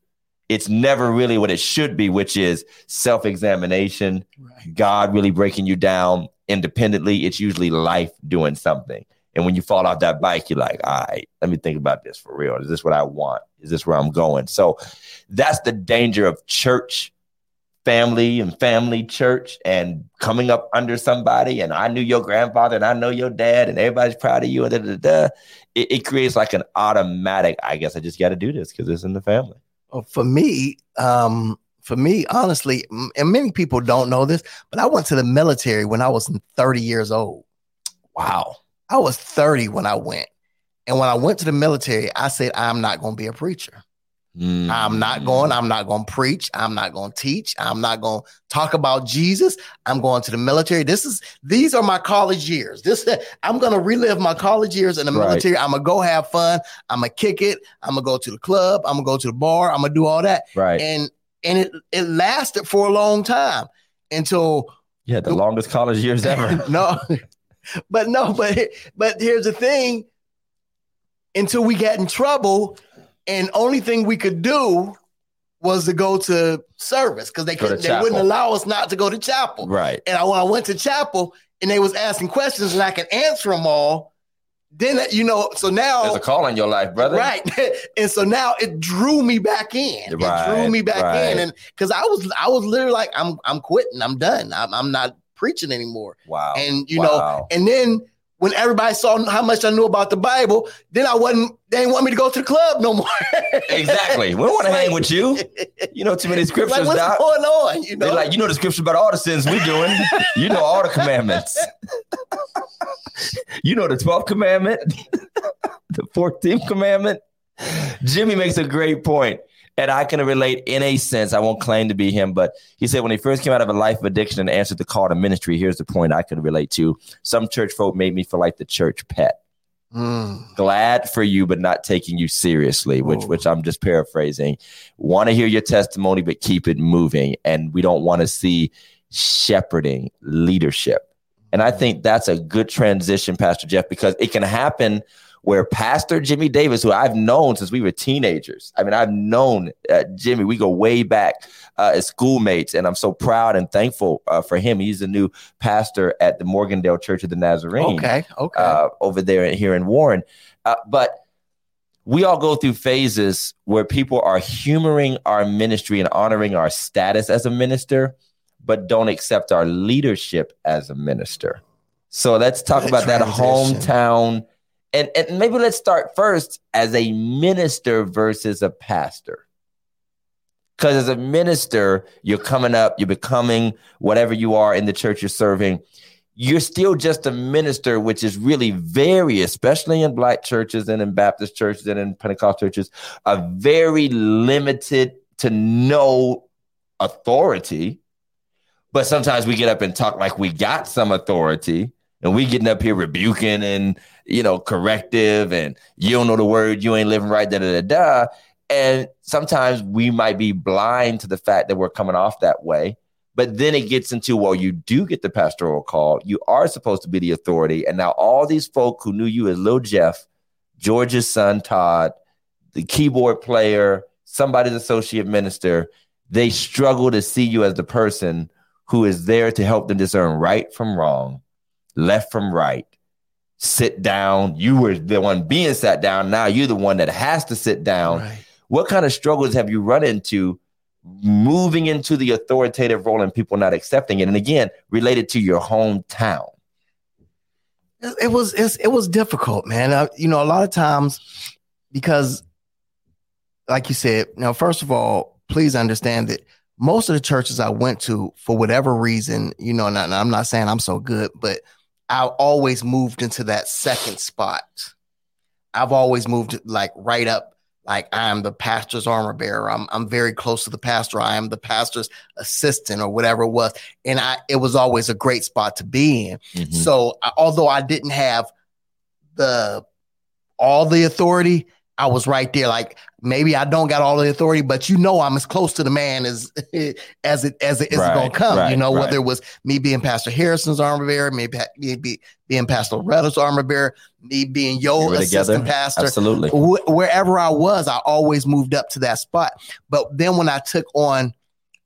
It's never really what it should be, which is self examination, Right. God really breaking you down independently. It's usually life doing something. And when you fall off that bike, you're like, all right, let me think about this for real. Is this what I want? Is this where I'm going? So that's the danger of church, family, and family church, and coming up under somebody. And I knew your grandfather, and I know your dad, and everybody's proud of you. And da, da, da. It, it creates like an automatic, I guess I just got to do this because it's in the family. Well, for me, um, for me, honestly, and many people don't know this, but I went to the military when I was 30 years old. Wow. I was 30 when I went. And when I went to the military, I said, I'm not going to be a preacher. I'm not going, I'm not going to preach. I'm not going to teach. I'm not going to talk about Jesus. I'm going to the military. This is, these are my college years. This, <laughs> I'm going to relive my college years in the Right. military. I'm going to go have fun. I'm going to kick it. I'm going to go to the club. I'm going to go to the bar. I'm going to do all that. Right. And, and it, it lasted for a long time until Yeah, the longest college years ever. <laughs> no, but no, but but here's the thing. Until we got in trouble, and only thing we could do was to go to service because they couldn't, they wouldn't allow us not to go to chapel. right. And I, when I went to chapel, and they was asking questions, and I could answer them all. Then you know, so now There's a call in your life, brother. Right. <laughs> and so now it drew me back in. It drew me back right. in. And because I was I was literally like, I'm I'm quitting. I'm done. I'm, I'm not preaching anymore. Wow. And you know, and then when everybody saw how much I knew about the Bible, then I wasn't they didn't want me to go to the club no more. <laughs> Exactly. We don't want to hang with you. You know too many like, scriptures, what's Doc. going on? You know, They're like, you know the scripture about all the sins we're doing. you know all the commandments. you know the 12th commandment, <laughs> the 14th commandment. Jimmy makes a great point, And I can relate in a sense. I won't claim to be him, but he said when he first came out of a life of addiction and answered the call to ministry, here's the point I could relate to. Some church folk made me feel like the church pet. Mm. glad for you but not taking you seriously which Oh. which i'm just paraphrasing want to hear your testimony but keep it moving and we don't want to see shepherding leadership and i think that's a good transition pastor jeff because it can happen where Pastor Jimmy Davis, who I've known since we were teenagers, I mean, I've known uh, Jimmy, we go way back uh, as schoolmates, and I'm so proud and thankful uh, for him. He's the new pastor at the Morgandale Church of the Nazarene. Okay, okay. Uh, over there here in Warren. Uh, but we all go through phases where people are humoring our ministry and honoring our status as a minister, but don't accept our leadership as a minister. So let's talk Good about that hometown. And, and maybe let's start first as a minister versus a pastor. Because as a minister, you're coming up, you're becoming whatever you are in the church you're serving. You're still just a minister, which is really very, especially in black churches and in Baptist churches and in Pentecostal churches, a very limited to no authority. But sometimes we get up and talk like we got some authority and we getting up here rebuking and you know corrective and you don't know the word you ain't living right da da da da. And sometimes we might be blind to the fact that we're coming off that way but then it gets into well you do get the pastoral call. You are supposed to be the authority. And now all these folk who knew you as little jeff george's son todd the keyboard player somebody's associate minister they struggle to see you as the person who is there to help them discern right from wrong left from right, sit down. You were the one being sat down. Now you're the one that has to sit down. Right. What kind of struggles have you run into moving into the authoritative role and people not accepting it? And again, related to your hometown. It was it was difficult, man. Uh, you know, a lot of times because, like you said, now first of all, please understand that most of the churches I went to, for whatever reason, you know, I- and I'm not saying I'm so good, but I always moved into that second spot. I've always moved like right up. Like I am the pastor's armor bearer. I'm I'm very close to the pastor. I am the pastor's assistant or whatever it was, and I it was always a great spot to be in. Mhm. So I- although I didn't have the all the authority, I was right there. Like maybe I don't got all the authority, but you know I'm as close to the man as <laughs> as it as it is Right, gonna come. right, you know, right. whether it was me being Pastor Harrison's armor bearer, maybe maybe being Pastor Loretta's armor bearer, me being We your were assistant together. pastor Absolutely. wh- wherever I was, I always moved up to that spot. But then when I took on,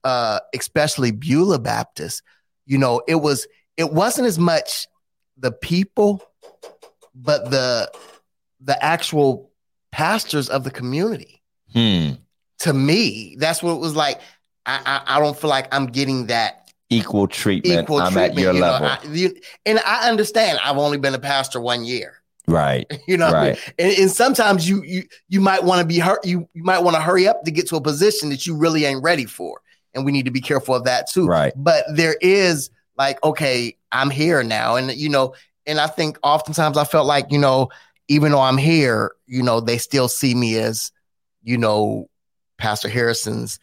uh, especially Beulah Baptist, you know, it was it wasn't as much the people, but the the actual pastors of the community. Hmm. To me, that's what it was like. I I, I don't feel like I'm getting that Equal treatment. equal I'm treatment. at your you know. I- you- and I understand. I've only been a pastor one year. right. <laughs> You know, what I mean? Right. and, and sometimes you you you might want to be hurt. You you might want to hurry up to get to a position that you really ain't ready for, and we need to be careful of that too. Right. But there is like, okay, I'm here now, and you know, and I think oftentimes I felt like you know, even though I'm here, you know, they still see me as, you know, Pastor Harrison's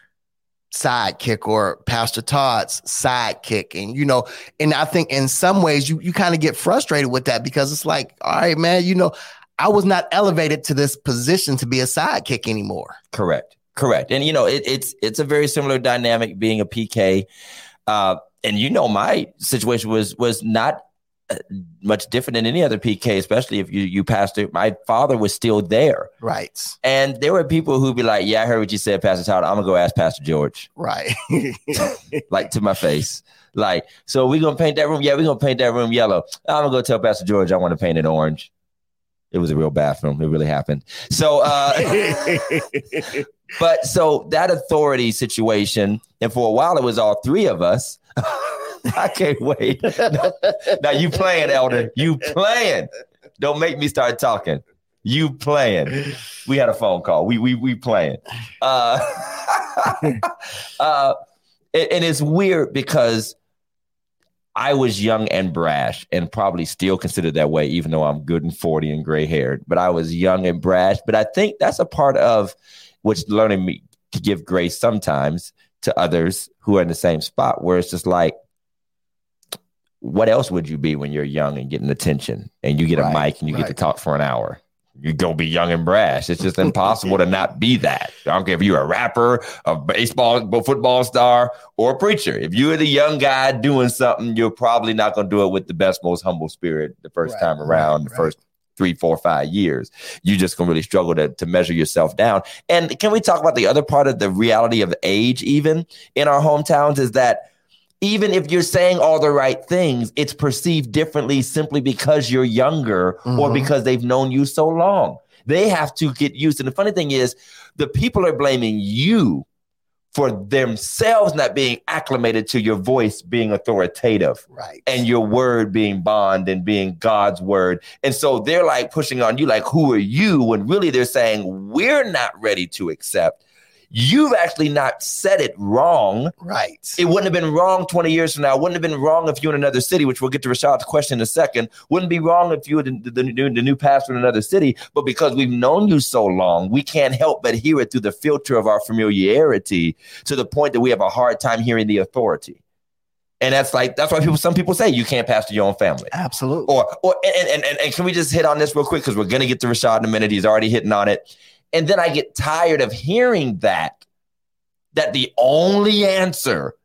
sidekick or Pastor Todd's sidekick. And, you know, and I think in some ways you, you kind of get frustrated with that because it's like, all right, man, you know, I was not elevated to this position to be a sidekick anymore. Correct. Correct. And you know, it, it's it's a very similar dynamic being a PK. Uh, and you know, my situation was was not much different than any other PK, especially if you you pastor. My father was still there, Right. and there were people who'd be like, "Yeah, I heard what you said, Pastor Todd. I'm gonna go ask Pastor George." Right. <laughs> like to my face. Like, so we gonna paint that room? Yeah, we gonna paint that room yellow. I'm gonna go tell Pastor George I want to paint it orange. It was a real bathroom. It really happened. So, uh, <laughs> but so that authority situation, and for a while it was all three of us. <laughs> <laughs> I can't wait. now you playing, Elder. You playing. Don't make me start talking. You playing. We had a phone call. We we we playing. Uh, <laughs> uh, and, and it's weird because I was young and brash and probably still considered that way, even though I'm good and 40 and gray haired. But I was young and brash. But I think that's a part of what's learning me to give grace sometimes to others who are in the same spot where it's just like, what else would you be when you're young and getting attention and you get a mic and you get to talk for an hour? You're gonna be young and brash. It's just impossible to not be that. I don't care if you're a rapper, a baseball, football star, or a preacher. If you're the young guy doing something, you're probably not gonna do it with the best, most humble spirit the first Right, time around, right, the first three, four, five years. You just gonna really struggle to, to measure yourself down. And can we talk about the other part of the reality of age, even in our hometowns, is that even if you're saying all the right things, it's perceived differently simply because you're younger or Mhm. because they've known you so long. They have to get used. And the funny thing is, the people are blaming you for themselves not being acclimated to your voice being authoritative Right. and your word being bond and being God's word. And so they're like pushing on you, like, who are you? When really they're saying, we're not ready to accept. You've actually not said it wrong. right. It wouldn't have been wrong 20 years from now. It wouldn't have been wrong if you were in another city, which we'll get to Rashad's question in a second. Wouldn't be wrong if you were the, the, new, the new pastor in another city. But because we've known you so long, we can't help but hear it through the filter of our familiarity to the point that we have a hard time hearing the authority. And that's like, that's why people, some people say you can't pastor your own family. Absolutely. Or, or and, and, and, and can we just hit on this real quick? Because we're going to get to Rashad in a minute. He's already hitting on it. And then I get tired of hearing that, that the only answer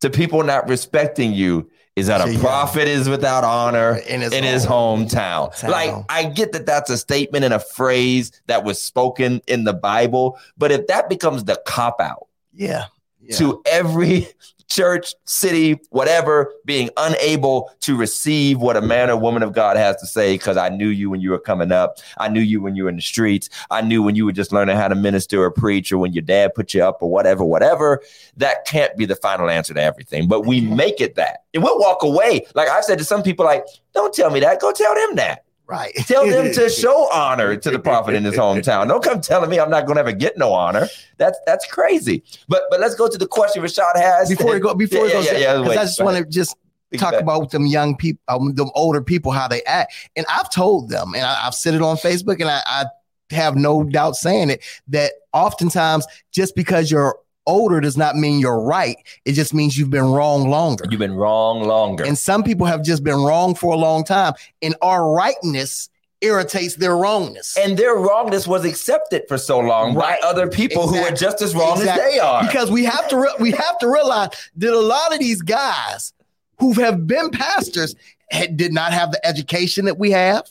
to people not respecting you is that a prophet is without honor in his, in his home. hometown. Like, I get that that's a statement and a phrase that was spoken in the Bible. But if that becomes the cop out, Yeah. yeah. to every church, city, whatever, being unable to receive what a man or woman of God has to say because I knew you when you were coming up. I knew you when you were in the streets. I knew when you were just learning how to minister or preach or when your dad put you up or whatever, whatever. That can't be the final answer to everything. But we make it that. And we'll walk away. Like I've said to some people, like, don't tell me that. Go tell them that. Right. <laughs> Tell them to show honor to the prophet in his hometown. Don't come telling me I'm not going to ever get no honor. That's that's crazy. But but let's go to the question Rashad has. Before we go, before we Yeah, go, yeah, yeah, wait, I just want to just talk about them young people, um, them older people, how they act. And I've told them, and I, I've said it on Facebook, and I, I have no doubt saying it that oftentimes just because you're older does not mean you're right. It just means you've been wrong longer. You've been wrong longer. And some people have just been wrong for a long time, and our rightness irritates their wrongness. and their wrongness was accepted for so long Right. by other people who are just as wrong Exactly. as they are. because we have to re- we have to realize that a lot of these guys who have been pastors had, did not have the education that we have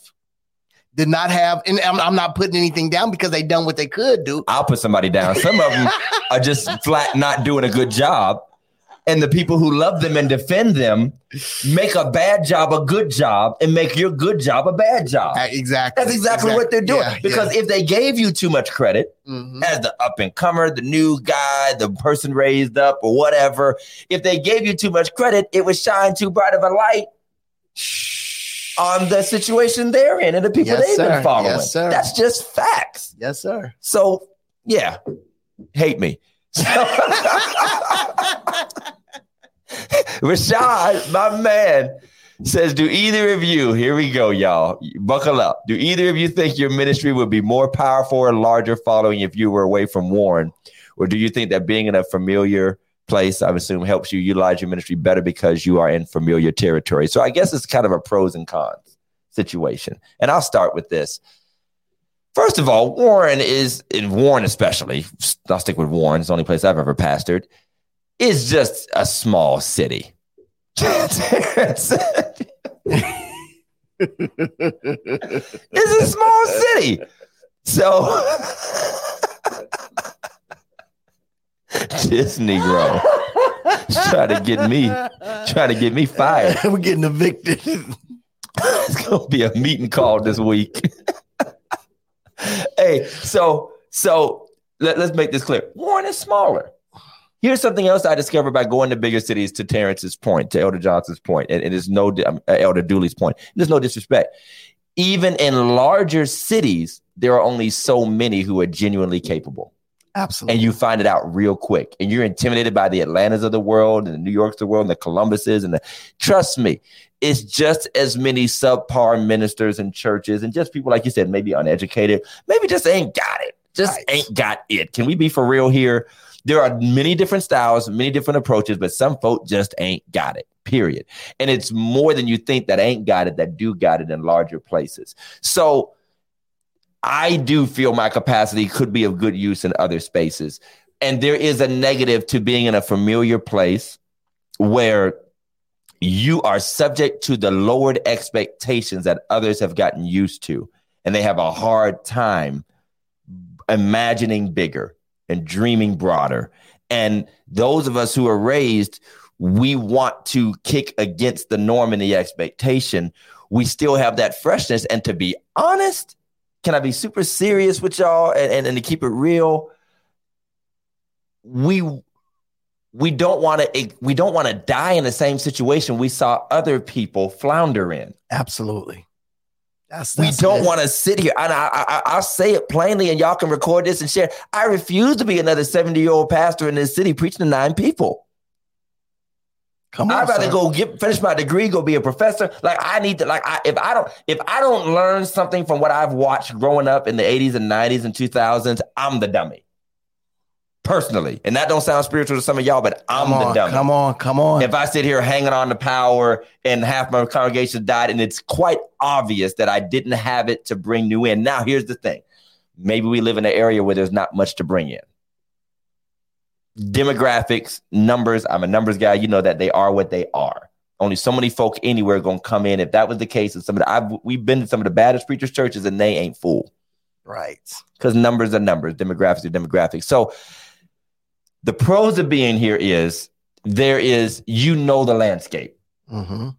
did not have and I'm, I'm not putting anything down because they done what they could do I'll put somebody down. Some of them <laughs> are just flat not doing a good job. And the people who love them and defend them make a bad job a good job and make your good job a bad job. Uh, exactly That's exactly, what they're doing. Yeah, because if they gave you too much credit yeah. Mhm. as the up and comer, the new guy, the person raised up, or whatever, if they gave you too much credit, it would shine too bright of a light on the situation they're in and the people Yes, they've sir. been following. Yes, sir. That's just facts. yes sir So, yeah, hate me. <laughs> Rashad, my man, says, Do either of you, here we go, y'all, buckle up. Do either of you think your ministry would be more powerful or larger following if you were away from Warren? Or do you think that being in a familiar place, I assume, helps you utilize your ministry better because you are in familiar territory? So I guess it's kind of a pros and cons situation. And I'll start with this. First of all, Warren is, in Warren especially, I'll stick with Warren, it's the only place I've ever pastored, is just a small city. <laughs> it's a small city. So, <laughs> <laughs> this Negro trying to get me, trying to get me fired. <laughs> we're getting evicted <laughs> it's gonna be a meeting called this week. hey, so so let, us make this clear. Warren is smaller. Here's something else I discovered by going to bigger cities. To Terrence's point, to Elder Johnson's point, and it is no um, Elder Dooley's point. There's no disrespect. Even in larger cities, there are only so many who are genuinely capable absolutely. and you find it out real quick. And you're intimidated by the atlantas of the world and the new yorks of the world and the columbuses and the trust me it's just as many subpar ministers and churches and just people like you said maybe uneducated maybe just ain't got it just Right. ain't got it. Can we be for real here? There are many different styles many different approaches but some folk just ain't got it period. And it's more than you think that ain't got it that do got it in larger places. So I do feel my capacity could be of good use in other spaces. And there is a negative to being in a familiar place where you are subject to the lowered expectations that others have gotten used to. and they have a hard time imagining bigger and dreaming broader. And those of us who are raised, we want to kick against the norm and the expectation. We still have that freshness. And to be honest, can I be super serious with y'all and, and, and to keep it real? We we don't want to we don't want to die in the same situation we saw other people flounder in. Absolutely. That's, we don't want to sit here, and I, I, I'll say it plainly, and y'all can record this and share. I refuse to be another seventy-year-old pastor in this city preaching to nine people. Come on, I'd rather sir. go get finish my degree, go be a professor. Like I need to, like I, if I don't, if I don't learn something from what I've watched growing up in the '80s and '90s and 2000s, I'm the dummy. Personally, and that don't sound spiritual to some of y'all, but I'm Come the dummy. come on, come on. If I sit here hanging on to power and half my congregation died, and it's quite obvious that I didn't have it to bring new in. Now, here's the thing maybe we live in an area where there's not much to bring in. Demographics, numbers, I'm a numbers guy. You know that they are what they are. Only so many folk anywhere going to come in. If that was the case, and some of the, I've, we've been to some of the baddest preachers' churches, and they ain't full right. because numbers are numbers, demographics are demographics. So the pros of being here is there is you know the landscape. hmm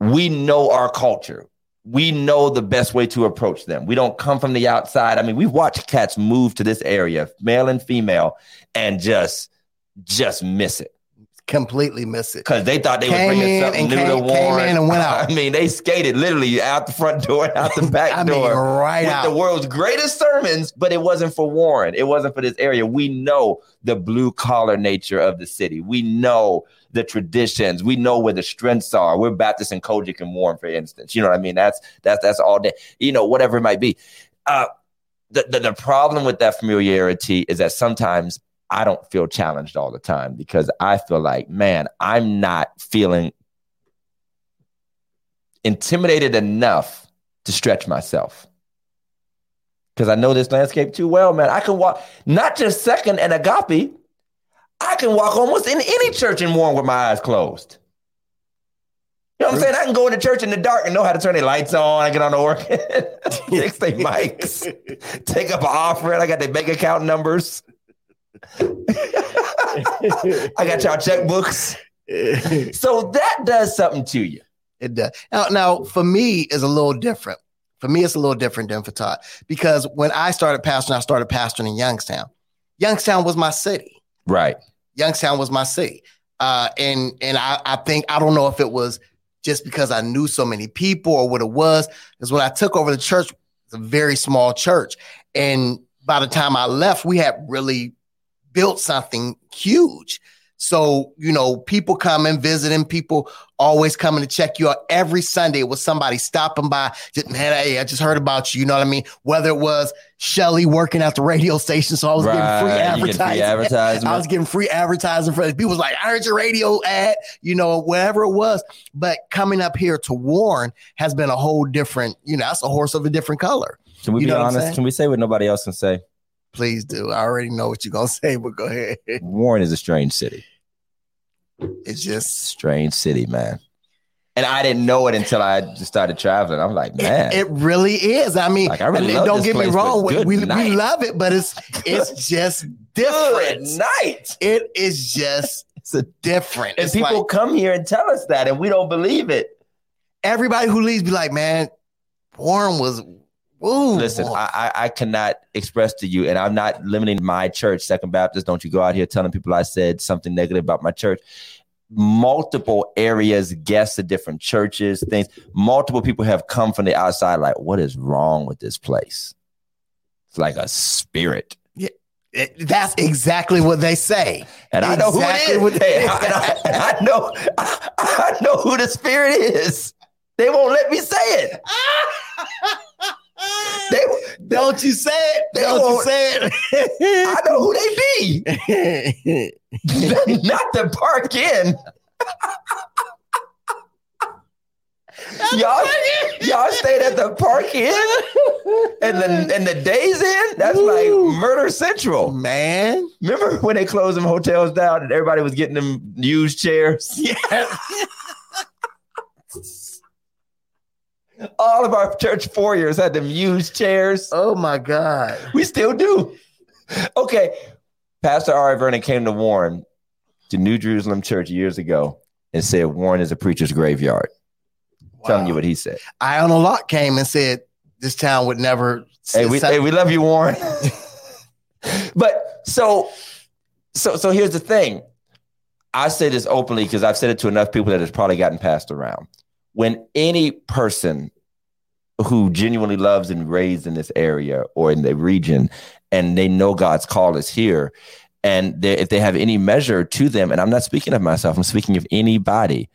We know our culture. We know the best way to approach them. We don't come from the outside. I mean, we've watched cats move to this area, male and female, and just just miss it Completely miss it. because they thought they Came were bringing in something new came- to came Warren. in and went out. <laughs> I mean, they skated literally out the front door and out the <laughs> back I mean, door right with out. the world's greatest sermons, but it wasn't for Warren. It wasn't for this area. We know the blue collar nature of the city. We know the traditions. We know where the strengths are. We're Baptist and COGIC and Warren, for instance. You know what I mean? That's that's that's all day. You know, whatever it might be. Uh, the, the the problem with that familiarity is that sometimes I don't feel challenged all the time because I feel like, man, I'm not feeling intimidated enough to stretch myself. Because I know this landscape too well, man. I can walk not just second and agape. I can walk almost in any church in Warren with my eyes closed. You know what I'm saying? I can go into church in the dark and know how to turn the lights on. I get on the organ, <laughs> fix their mics, <laughs> take up an offering. I got their bank account numbers. I got y'all checkbooks. <laughs> So that does something to you. It does. Now, now, for me, is a little different. For me, it's a little different than for Todd because when I started pastoring, I started pastoring in Youngstown. Youngstown was my city. Right. Youngstown was my city, uh, and and I, I think I don't know if it was just because I knew so many people or what it was. Because when I took over the church, it's a very small church, and by the time I left, we had really built something huge. So, you know, people come coming, visiting, people always coming to check you out. Every Sunday it was somebody stopping by. Just, man, hey, I just heard about you. You know what I mean? Whether it was Shelly working at the radio station, so I was getting free Right. You get advertising. free advertisement. I was getting free advertising for people was like, I heard your radio ad, you know, whatever it was. But coming up here to Warren has been a whole different, you know, that's a horse of a different color. Can we You be know what I'm honest? Can we say what nobody else can say? Please do. I already know what you're gonna <laughs> say, but go ahead. Warren is a strange city. It's just Strange city, man. And I didn't know it until I just started traveling. I'm like, man. It really is. I mean, Like, I really don't get me wrong. We, we, we love it, but it's <laughs> it's just good different. night. It is just It's a, different. and It's people like come here and tell us that, and we don't believe it. everybody who leaves be like, man, Warren was. Woo, Listen. I, I I cannot express to you, and I'm not limiting my church, Second Baptist. Don't you go out here telling people I said something negative about my church. Multiple areas, guests of different churches, things. Multiple people have come from the outside, like, what is wrong with this place? It's like a spirit. It- that's exactly what they say. And I know who what it is. <laughs> I, I, I know I, <laughs> I know who the spirit is. They won't let me say it. <laughs> They, Don't you say it? They Don't you say it. I know who they be. <laughs> Not the Park Inn. y'all, y'all stayed at the Park Inn and the and the Days Inn. That's like murder central. Man, Remember when they closed them hotels down and everybody was getting them used chairs? yeah. <laughs> All of our church foyers had them used chairs. Oh my God. We still do. Okay. Pastor R.A. Vernon came to Warren, to New Jerusalem Church years ago, and said Warren is a preacher's graveyard. Telling you what he said. Iona Locke came and said this town would never. Hey, we, hey, we love you, Warren. <laughs> but so, so, so here's the thing. I say this openly because I've said it to enough people that it's probably gotten passed around. When any person who genuinely loves and raised in this area or in the region, and they know God's call is here, and they, if they have any measure to them, and I'm not speaking of myself, I'm speaking of anybody.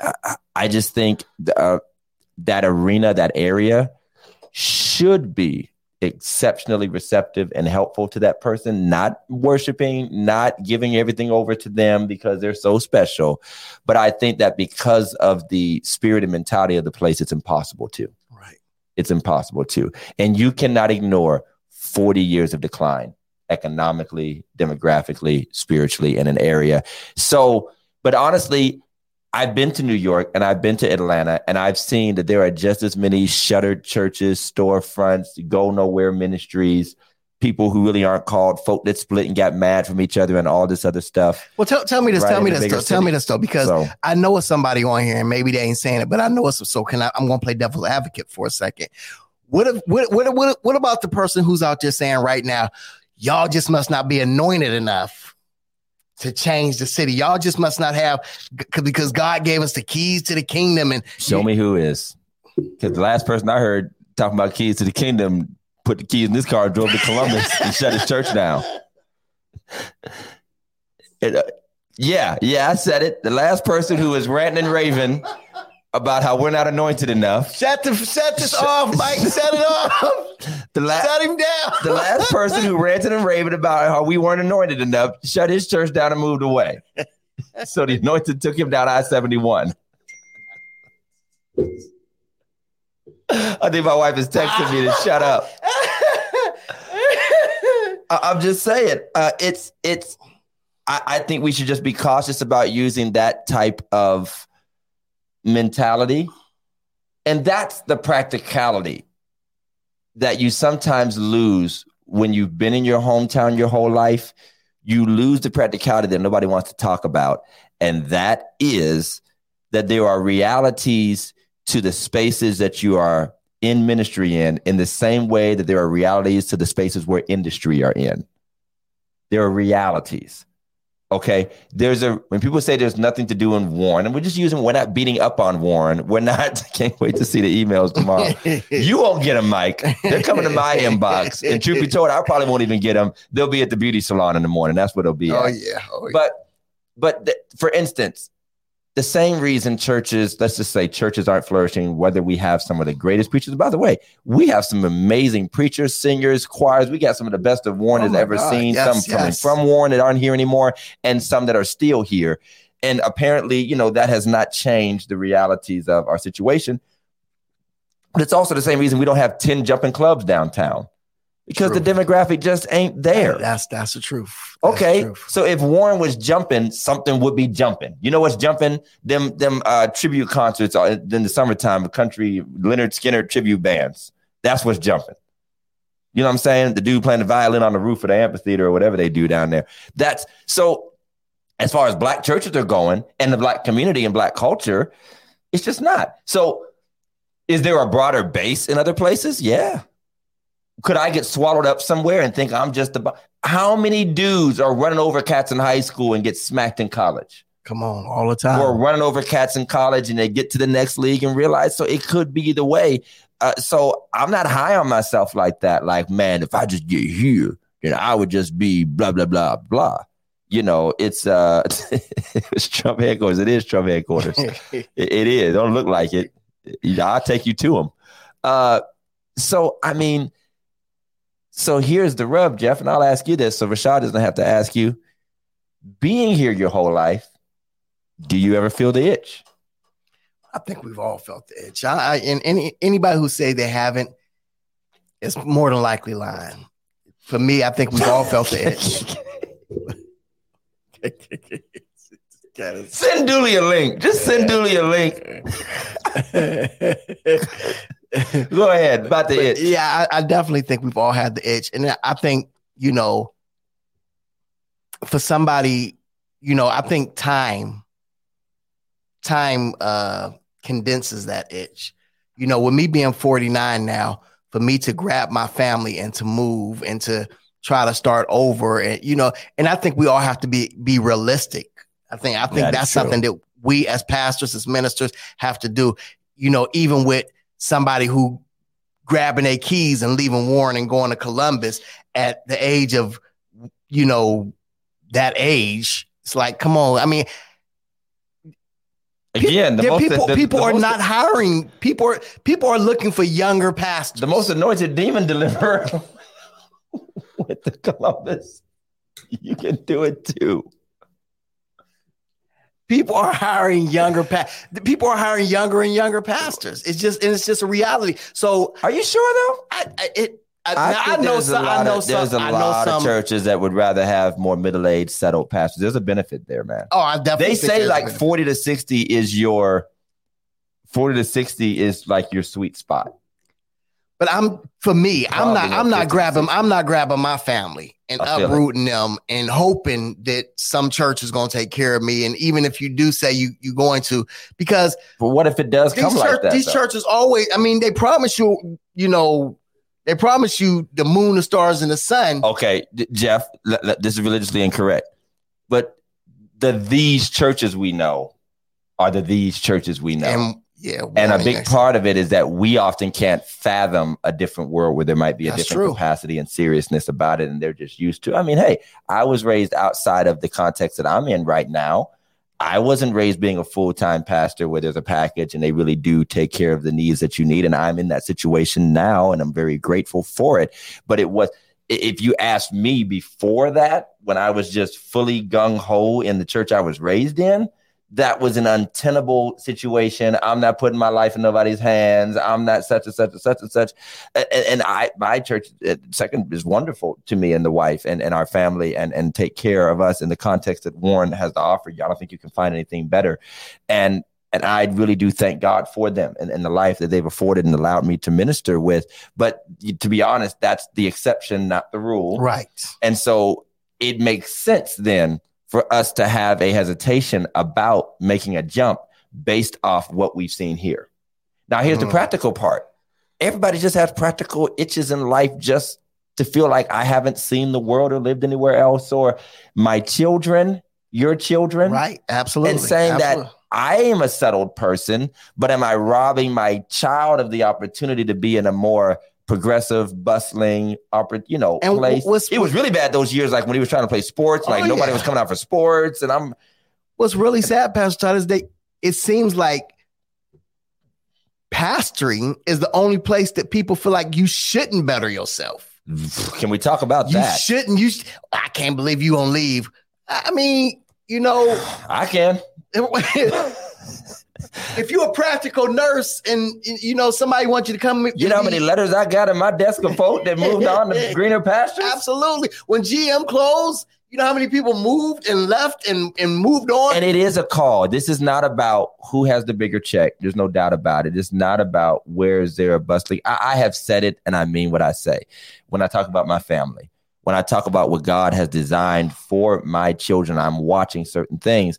I, I- just think uh, that arena, that area, should be exceptionally receptive and helpful to that person, not worshiping, not giving everything over to them because they're so special. But I think that because of the spirit and mentality of the place, it's impossible to. Right. It's impossible to. And you cannot ignore 40 years of decline economically, demographically, spiritually in an area. So, but honestly, I've been to New York and I've been to Atlanta and I've seen that there are just as many shuttered churches, storefronts, go nowhere ministries, people who really aren't called, folk that split and got mad from each other and all this other stuff. Well, tell, tell me this. Right, tell me this. Though, tell me this though, because So I know it's somebody on here, and maybe they ain't saying it, but I know it's so. Can I? I'm going to play devil's advocate for a second. What if? What, what? What? What about the person who's out there saying right now, y'all just must not be anointed enough to change the city. Y'all just must not have because God gave us the keys to the kingdom, and show me who is. Because the last person I heard talking about keys to the kingdom put the keys in this car, drove to Columbus <laughs> and shut his church down. It, uh, yeah, yeah, I said it. The last person who was ranting and raving about how we're not anointed enough. shut the shut this off, Mike. <laughs> Shut it off. The last shut him down. the last person who ranted and raved about how we weren't anointed enough shut his church down and moved away. So the anointed took him down I 71. I think my wife is texting me to shut up. I- I'm just saying, uh, it's it's. I, I think we should just be cautious about using that type of mentality, and that's the practicality that you sometimes lose when you've been in your hometown your whole life. You lose the practicality that nobody wants to talk about, and that is that there are realities to the spaces that you are in ministry in, in the same way that there are realities to the spaces where industry are in. There are realities. Okay. There's a when people say there's nothing to do in Warren, and we're just using we're not beating up on Warren. We're not <laughs> can't wait to see the emails tomorrow. <laughs> you won't get them, Mike. They're coming to my inbox. And truth be told, I probably won't even get them. They'll be at the beauty salon in the morning. That's what they'll be Oh at. yeah. Oh. But but th- for instance, the same reason churches, let's just say churches aren't flourishing, whether we have some of the greatest preachers. By the way, we have some amazing preachers, singers, choirs. We got some of the best of Warren Oh has ever God. seen. Yes, some coming yes. from Warren that aren't here anymore, and some that are still here. And apparently, you know, that has not changed the realities of our situation. But it's also the same reason we don't have 10 jumping clubs downtown because True. the demographic just ain't there. That's that's the truth. That's the Okay, truth. so if Warren was jumping, something would be jumping. You know what's jumping? Them them uh, tribute concerts uh, in the summertime, country Lynyrd Skynyrd tribute bands. That's what's jumping. You know what I'm saying? The dude playing the violin on the roof of the amphitheater or whatever they do down there. That's so. As far as black churches are going, and the black community and black culture, it's just not. So, is there a broader base in other places? Yeah. Could I get swallowed up somewhere and think I'm just about? How many dudes are running over cats in high school and get smacked in college? Come on, all the time. or running over cats in college and they get to the next league and realize so it could be the way. Uh, so I'm not high on myself like that. Like, man, if I just get here, then I would just be blah blah blah blah. You know, it's uh, <laughs> it's Trump headquarters. It is Trump headquarters. <laughs> It, it is. Don't look like it. I'll take you to them. Uh, so I mean, so here's the rub, Jeff, and I'll ask you this. So Rashad doesn't have to ask you. Being here your whole life, do you ever feel the itch? I think we've all felt the itch. I, I and any anybody who say they haven't is more than likely lying. For me, I think we've all felt the itch. <laughs> <laughs> Send Dooley a link. Just send Dooley a link. <laughs> <laughs> Go ahead about the itch. Yeah, I, I definitely think we've all had the itch, and I think you know, for somebody, you know, I think time, time uh condenses that itch. You know, with me being 49 now, for me to grab my family and to move and to try to start over, and you know, and I think we all have to be be realistic. I think I think that's something that we as pastors, as ministers, have to do. You know, even with somebody who grabbing their keys and leaving Warren and going to Columbus at the age of, you know, that age. It's like, come on. I mean, Again, the there- most, people the, people the are most- not hiring. People are people are looking for younger pastors. the most anointed demon deliverer <laughs> with the Columbus. You can do it too. People are hiring younger pa- people are hiring younger and younger pastors. It's just and it's just a reality. So Are you sure though? I, I it I, I, now, I know there's some. a I lot know of, some. there's a I know lot of churches that would rather have more middle-aged settled pastors. There's a benefit there, man. Oh, I definitely. They think say like 40 to 60 is your 40 to 60 is like your sweet spot. But I'm for me, I'm not like I'm not 50, grabbing 60. I'm not grabbing my family and I feel it. uprooting them and hoping that some church is going to take care of me. And even if you do say you you're going to, because But what if it does come church, like that? these though? churches always, I mean, they promise you, you know, they promise you the moon, the stars, and the sun. okay, Jeff, this is religiously incorrect. But the these churches we know are the these churches we know. And yeah, And I a big part of it is that we often can't fathom a different world where there might be a That's different true. capacity and seriousness about it, and they're just used to. I mean, hey, I was raised outside of the context that I'm in right now. I wasn't raised being a full time pastor where there's a package and they really do take care of the needs that you need. And I'm in that situation now, and I'm very grateful for it. But it was if you asked me before that, when I was just fully gung ho in the church I was raised in, that was an untenable situation. I'm not putting my life in nobody's hands. I'm not such and such and such and such. And, and I, my church, uh, second, is wonderful to me and the wife and, and our family and, and take care of us in the context that Warren has to offer you. I don't think you can find anything better. And and I really do thank God for them and, and the life that they've afforded and allowed me to minister with. But to be honest, that's the exception, not the rule. right. And so it makes sense then for us to have a hesitation about making a jump based off what we've seen here. Now, here's the Mm. practical part everybody just has practical itches in life just to feel like I haven't seen the world or lived anywhere else, or my children, your children. Right. Absolutely. And saying Absolutely. that I am a settled person, but am I robbing my child of the opportunity to be in a more progressive, bustling, oppor- you know, And place? what's- it was really bad those years, like when he was trying to play sports, like Oh, nobody yeah. was coming out for sports, and I'm What's really sad, Pastor Todd, is that it seems like pastoring is the only place that people feel like you shouldn't better yourself. <laughs> can we talk about You that? You shouldn't. You. sh- I can't believe you gonna leave. I mean, you know, <sighs> I can. <laughs> if you're a practical nurse and you know somebody wants you to come, You know how many letters I got in my desk of folk that moved on to <laughs> greener pastures? Absolutely. When GM closed, you know how many people moved and left and and moved on. And it is a call. This is not about who has the bigger check. There's no doubt about it. It's not about where is there a bustling. I, I have said it and I mean what I say. When I talk about my family, when I talk about what God has designed for my children, I'm watching certain things.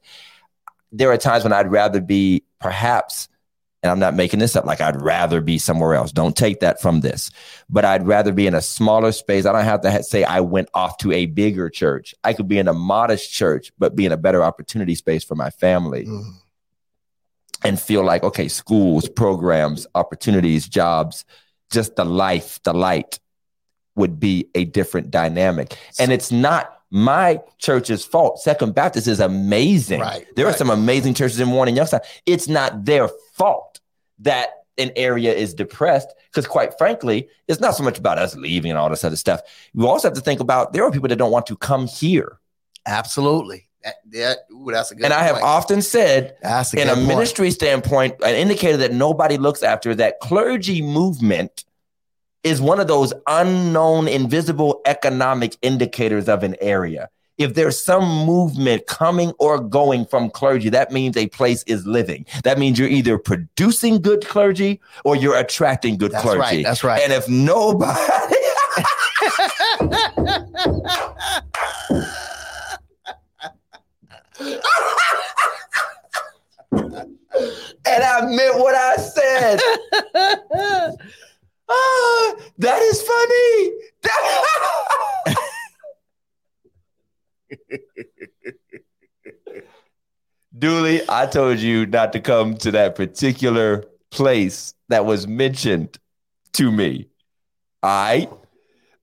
There are times when I'd rather be perhaps, and I'm not making this up, like I'd rather be somewhere else. Don't take that from this, but I'd rather be in a smaller space. I don't have to say I went off to a bigger church. I could be in a modest church, but be in a better opportunity space for my family Mm. and feel like, okay, schools, programs, opportunities, jobs, just the life, the light would be a different dynamic. And it's not my church's fault. Second Baptist is amazing. Right, There are some amazing churches in Warren and Youngstown. It's not their fault that an area is depressed because quite frankly, it's not so much about us leaving and all this other stuff. You also have to think about there are people that don't want to come here. Absolutely. That, that, ooh, that's a good. and I have often said in a point. ministry standpoint, an indicator that nobody looks after that clergy movement is one of those unknown, invisible economic indicators of an area. If there's some movement coming or going from clergy, that means a place is living. That means you're either producing good clergy or you're attracting good That's clergy. right. That's right. And if nobody, <laughs> and I meant what I said. <laughs> Ah, that is funny. <laughs> Dooley, I told you not to come to that particular place that was mentioned to me. All right.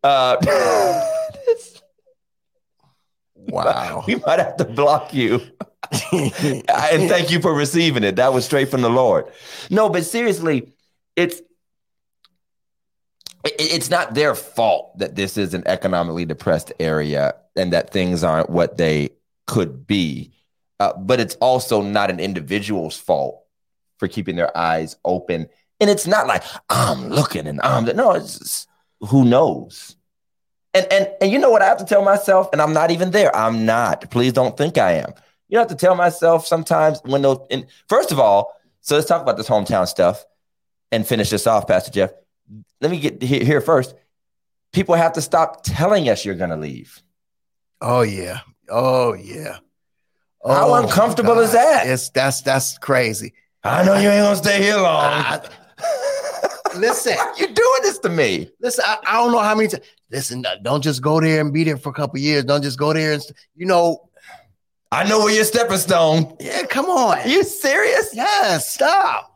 Uh, <laughs> wow. we might have to block you. <laughs> and thank you for receiving it. That was straight from the Lord. No, but seriously, it's it- it's not their fault that this is an economically depressed area and that things aren't what they could be. Uh, but it's also not an individual's fault for keeping their eyes open. And it's not like I'm looking and I'm no, it's just, who knows. And and and you know what I have to tell myself, and I'm not even there. I'm not. Please don't think I am. You have to tell myself sometimes when those. And first of all, so let's talk about this hometown stuff and finish this off, Pastor Jeff. Let me get here first. People have to stop telling us you're going to leave. Oh yeah. Oh yeah. How Oh, my uncomfortable is that? It's that's that's crazy. I know you ain't gonna stay here long. I- listen, <laughs> you doing this to me? listen. I, I don't know how many times. Listen, don't just go there and be there for a couple years. Don't just go there and you know. I know where your stepping stone. Yeah, come on. Are you serious? Yes, stop.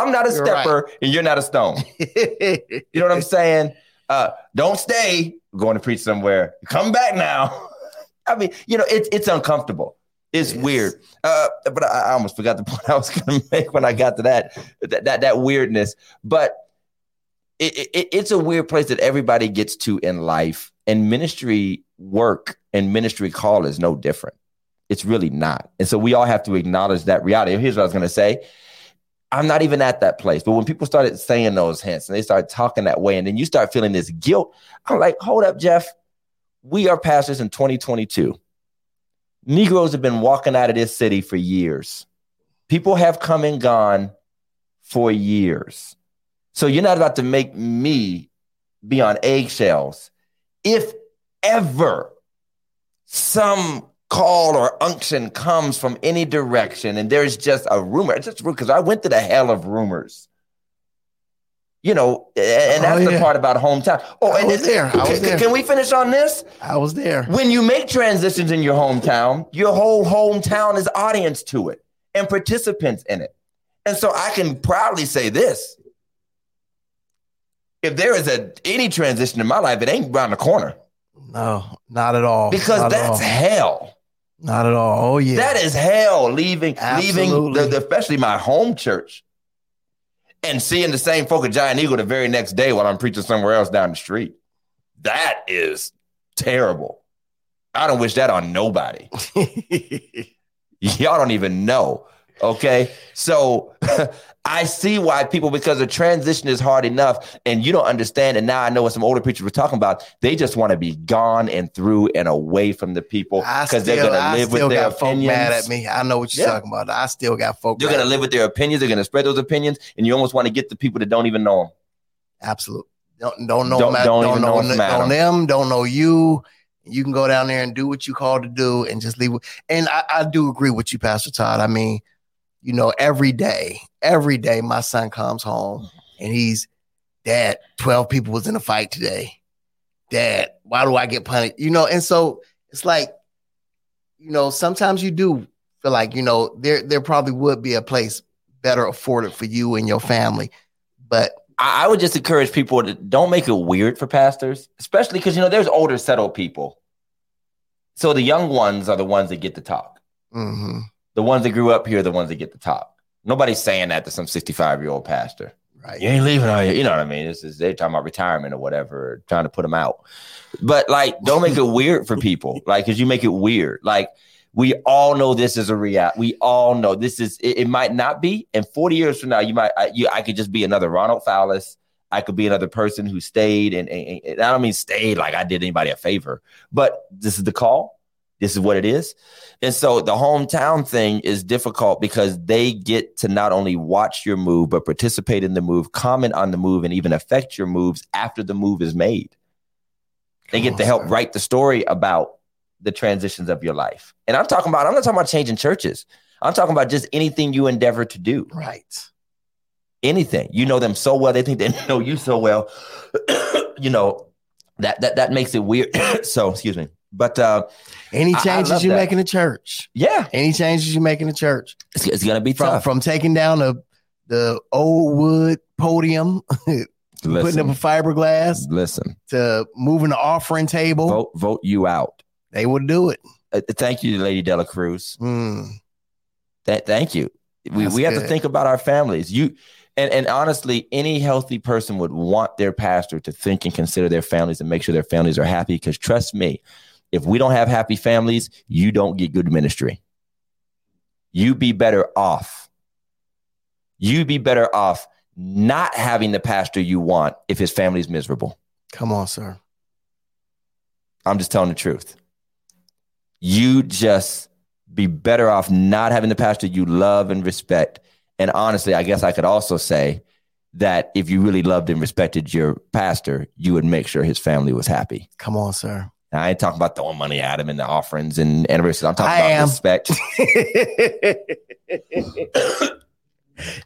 I'm not a You're stepper, and you're not a stone. <laughs> You know what I'm saying? Uh, don't stay. Going to preach somewhere. Come back now. <laughs> I mean, you know, it's it's uncomfortable. It's Yes. weird. Uh, but I, I almost forgot the <laughs> point I was going to make when I got to that that that, that weirdness. But it, it it's a weird place that everybody gets to in life, and ministry work and ministry call is no different. It's really not. And so we all have to acknowledge that reality. Here's what I was going to say. I'm not even at that place. But when people started saying those hints and they started talking that way, and then you start feeling this guilt, I'm like, hold up, Jeff. We are pastors in 2022. Negroes have been walking out of this city for years. People have come and gone for years. So you're not about to make me be on eggshells. If ever some call or unction comes from any direction and there's just a rumor, it's just because I went to the hell of rumors. You know, and and Oh, that's the part about hometown. Oh, I and was there. I was can- there. Can we finish on this? I was there. When you make transitions in your hometown, your whole hometown is audience to it and participants in it. And so I can proudly say this. If there is a any transition in my life, it ain't around the corner No, not at all. because not that's hell. Not at all. Oh yeah. That is hell. Leaving, leaving, the, the- especially my home church, and seeing the same folk at Giant Eagle the very next day while I'm preaching somewhere else down the street. That is terrible. I don't wish that on nobody. <laughs> Y'all don't even know. Okay. So <laughs> I see why people, because the transition is hard enough and you don't understand. And now I know what some older preachers were talking about. They just want to be gone and through and away from the people because they're going to live with still their got folk opinions. mad at me. I know what you're Yeah. talking about. I still got folk. They're going to live with their opinions. They're going to spread those opinions. And you almost want to get the people that don't even know them. Absolutely. Don't don't know Don't- don't don't, know know them, don't know you. You can go down there and do what you called to do and just leave. And I, I do agree with you, Pastor Todd. I mean, you know, every day, every day my son comes home and he's dad, 12 people was in a fight today. Dad, why do I get punished? You know, and so it's like, you know, sometimes you do feel like, you know, there there probably would be a place better afforded for you and your family. But I, I would just encourage people to don't make it weird for pastors, especially because, you know, there's older, settled people. So the young ones are the ones that get to talk. mhm. The ones that grew up here are the ones that get the top. Nobody's saying that to some 65 year old pastor. Right. You ain't leaving, are you? You know what I mean? This is they're talking about retirement or whatever, trying to put them out. But like, don't make it weird for people. <laughs> Like, because you make it weird. Like, we all know this is a reality. We all know this is. It, it might not be. And 40 years from now, you might. I, you, I could just be another Ronald Fowlis. I could be another person who stayed, and, and, and I don't mean stayed like I did anybody a favor, but this is the call. This is what it is. And so the hometown thing is difficult because they get to not only watch your move, but participate in the move, comment on the move, and even affect your moves after the move is made. They get to help write the story about the transitions of your life. And I'm talking about, I'm not talking about changing churches. I'm talking about just anything you endeavor to do. Right. Anything. You know them so well, they think they <laughs> know you so well. <coughs> you know, that that that makes it weird. <coughs> so excuse me. But uh Any changes you that. make in the church? yeah, Any changes you make in the church? it's, it's gonna be From tough. from taking down the the old wood podium, <laughs> putting up a fiberglass listen. to moving the offering table, Vote vote you out. they would do it. Uh, thank you, Lady Dela Cruz. Mm, Th- thank you. We, That's we have to think about our families. You and, and honestly, any healthy person would want their pastor to think and consider their families and make sure their families are happy. Because trust me, if we don't have happy families, you don't get good ministry. You be better off. You be better off not having the pastor you want if his family's miserable. come on, sir. I'm just telling the truth. You just be better off not having the pastor you love and respect. And honestly, I guess I could also say that if you really loved and respected your pastor, you would make sure his family was happy. Come on, sir. Now, I ain't talking about throwing money at him and the offerings and anniversaries. I'm talking I about am. respect. <laughs>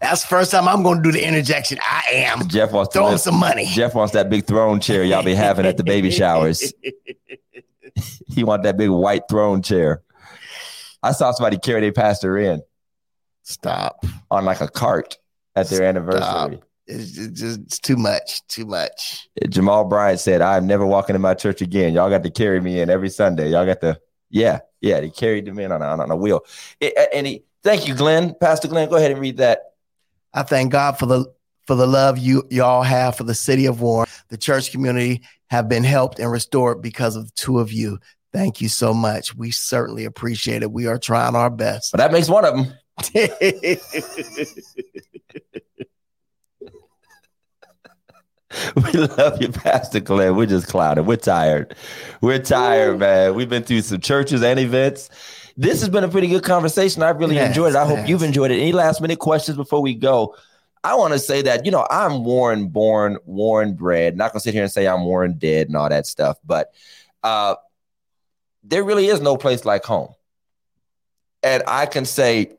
That's the first time I'm going to do the interjection. I am. Jeff wants to Throw some money. Jeff wants that big throne chair y'all be having at the baby showers. <laughs> <laughs> He want that big white throne chair. I saw somebody carry their pastor in. Stop. on like a cart at their anniversary. It's, just it's too much. Too much. Jamal Bryant said, I'm never walking in my church again. Y'all got to carry me in every Sunday. Y'all got to, yeah, yeah, they carried them in on a, on a wheel. It- and he, thank you, Glenn. Pastor Glenn, go ahead and read that. I thank God for the for the love you y'all have for the city of Warren. The church community have been helped and restored because of the two of you. Thank you so much. We certainly appreciate it. We are trying our best. But that makes one of them. <laughs> <laughs> We love you, Pastor Glenn. We're just clouded. We're tired. We're tired, man. We've been through some churches and events. This has been a pretty good conversation. I've really Yes, enjoyed it. I hope you've enjoyed it. Any last minute questions before we go? I want to say that, you know, I'm Warren born, Warren bred. Not gonna sit here and say I'm Warren dead and all that stuff, but uh there really is no place like home. And I can say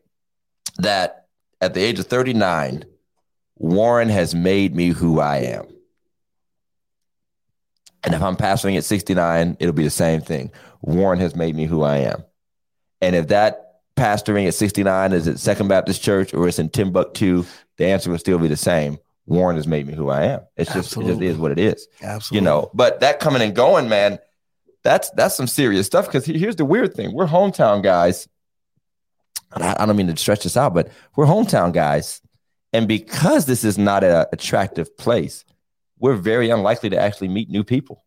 that at the age of 39, Warren has made me who I am. And if I'm pastoring at 69, it'll be the same thing. Warren has made me who I am. And if that pastoring at 69 is at Second Baptist Church or it's in Timbuktu, the answer will still be the same. Warren has made me who I am. It's just it just is what it is Absolutely. you know but that coming and going man that's that's some serious stuff because here's the weird thing we're hometown guys I, I don't mean to stretch this out but we're hometown guys and because this is not an attractive place we're very unlikely to actually meet new people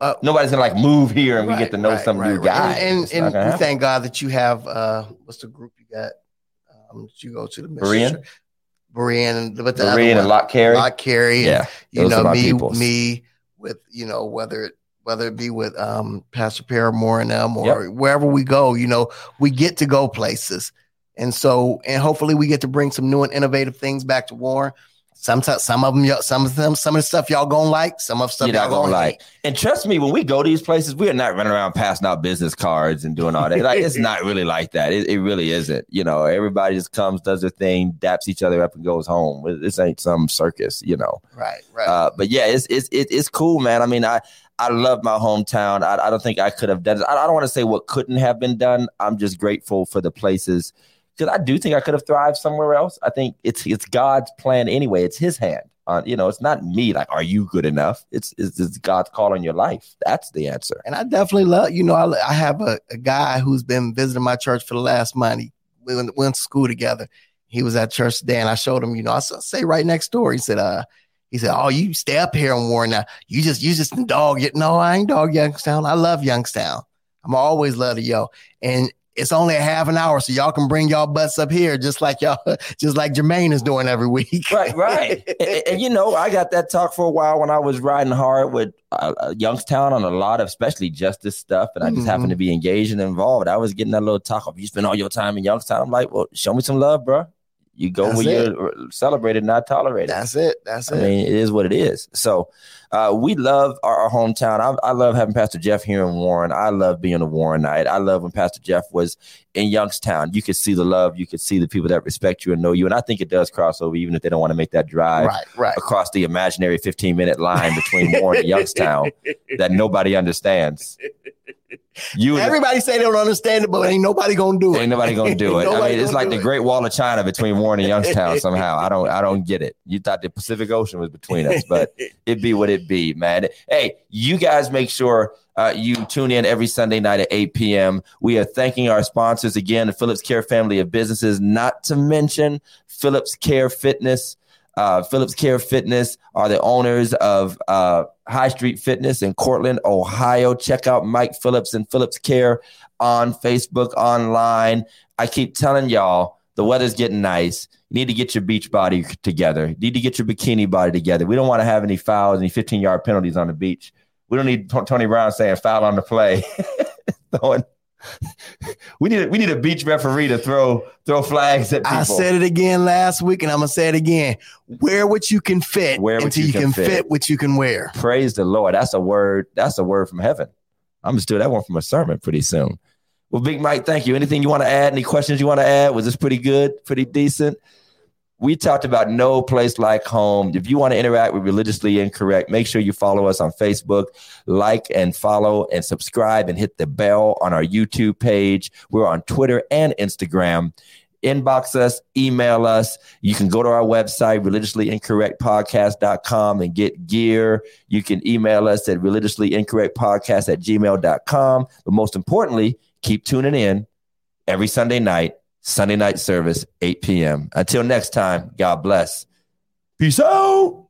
Uh, nobody's gonna like move here and we get to know right, some right, new right. guy And, and, and we thank God that you have uh what's the group you got? Um that you go to the Berean? Berean, but the Berean and Lock Carey. Lott Carey. and yeah you know me peoples. me with you know whether it whether it be with um pastor paramore and them or wherever we go you know we get to go places and so and hopefully we get to bring some new and innovative things back to warren sometimes some of them some of them some of the stuff y'all gonna like some of the stuff You're y'all gonna gonna like. And trust me, when we go to these places, we are not running around passing out business cards and doing all that. Like it's <laughs> not really like that. It, it really isn't. You know, everybody just comes, does their thing, daps each other up, and goes home. This ain't some circus, you know. right right Uh, but yeah, it's it's it, it's cool, man. I mean, I I love my hometown. I, I don't think I could have done it. I, I don't want to say what couldn't have been done. I'm just grateful for the places because I do think I could have thrived somewhere else. I think it's it's God's plan anyway. It's His hand. Uh, you know, it's not me. Like, are you good enough? It's it's, it's God's call on your life. That's the answer. and I definitely love, you know, I, I have a, a guy who's been visiting my church for the last month. He, we went, went to school together. He was at church today, and I showed him, you know, I say right next door. He said, uh, he said, "Oh, you stay up here in Warren now. You just, you just dog it. No, I ain't dog Youngstown. I love Youngstown. I'm always love to yo. And it's only a half an hour, so y'all can bring y'all butts up here, just like y'all, <laughs> just like Jermaine is doing every week. Right, right. <laughs> and, and, you know, I got that talk for a while when I was riding hard with uh, uh Youngstown on a lot of, especially justice stuff, and I just mm-hmm. happened to be engaged and involved. I was getting that little talk of you spend all your time in Youngstown. I'm like, well, show me some love, bro. You go That's where it. you're celebrated, not tolerated. That's it. That's I it. I mean, it is what it is. So, uh, we love our, our hometown. I, I, love having Pastor Jeff here in Warren. I love being a Warrenite. I love when Pastor Jeff was in Youngstown. You could see the love. You could see the people that respect you and know you. And I think it does cross over, even if they don't want to make that drive right, right. across the imaginary 15 minute line between Warren and <laughs> Youngstown that nobody understands. You everybody say they don't understand it, but ain't nobody gonna do it. Ain't nobody gonna do <laughs> it. I mean, it's like the it. Great Wall of China between Warren and Youngstown. <laughs> Somehow, I don't, I don't get it. You thought the Pacific Ocean was between us, but it be what it be, man. Hey, you guys make sure uh, you tune in every Sunday night at 8 p.m. We are thanking our sponsors again, the Phillips Care family of businesses, not to mention Phillips Care Fitness. Uh, Phillips Care Fitness are the owners of uh, High Street Fitness in Cortland, Ohio. Check out Mike Phillips and Phillips Care on Facebook, online. I keep telling y'all the weather's getting nice. You need to get your beach body together. You need to get your bikini body together. We don't want to have any fouls, any 15 yard penalties on the beach. We don't need Tony Brown saying foul on the play. <laughs> Throwing we need a, we need a beach referee to throw throw flags at people. I said it again last week, and I'm gonna say it again. Wear what you can fit wear what until you, can, fit. fit. what you can wear. Praise the Lord. That's a word. That's a word from heaven. I'm gonna steal that one from a sermon pretty soon. Well, Big Mike, thank you. Anything you want to add? Any questions you want to add? Was this pretty good? Pretty decent? We talked about no place like home. If you want to interact with Religiously Incorrect, make sure you follow us on Facebook, like and follow and subscribe and hit the bell on our YouTube page. We're on Twitter and Instagram. Inbox us, email us. You can go to our website, religiouslyincorrectpodcast.com and get gear. You can email us at religiouslyincorrectpodcast at gmail.com. But most importantly, keep tuning in every Sunday night Sunday night service, 8 p.m. Until next time, God bless. Peace out.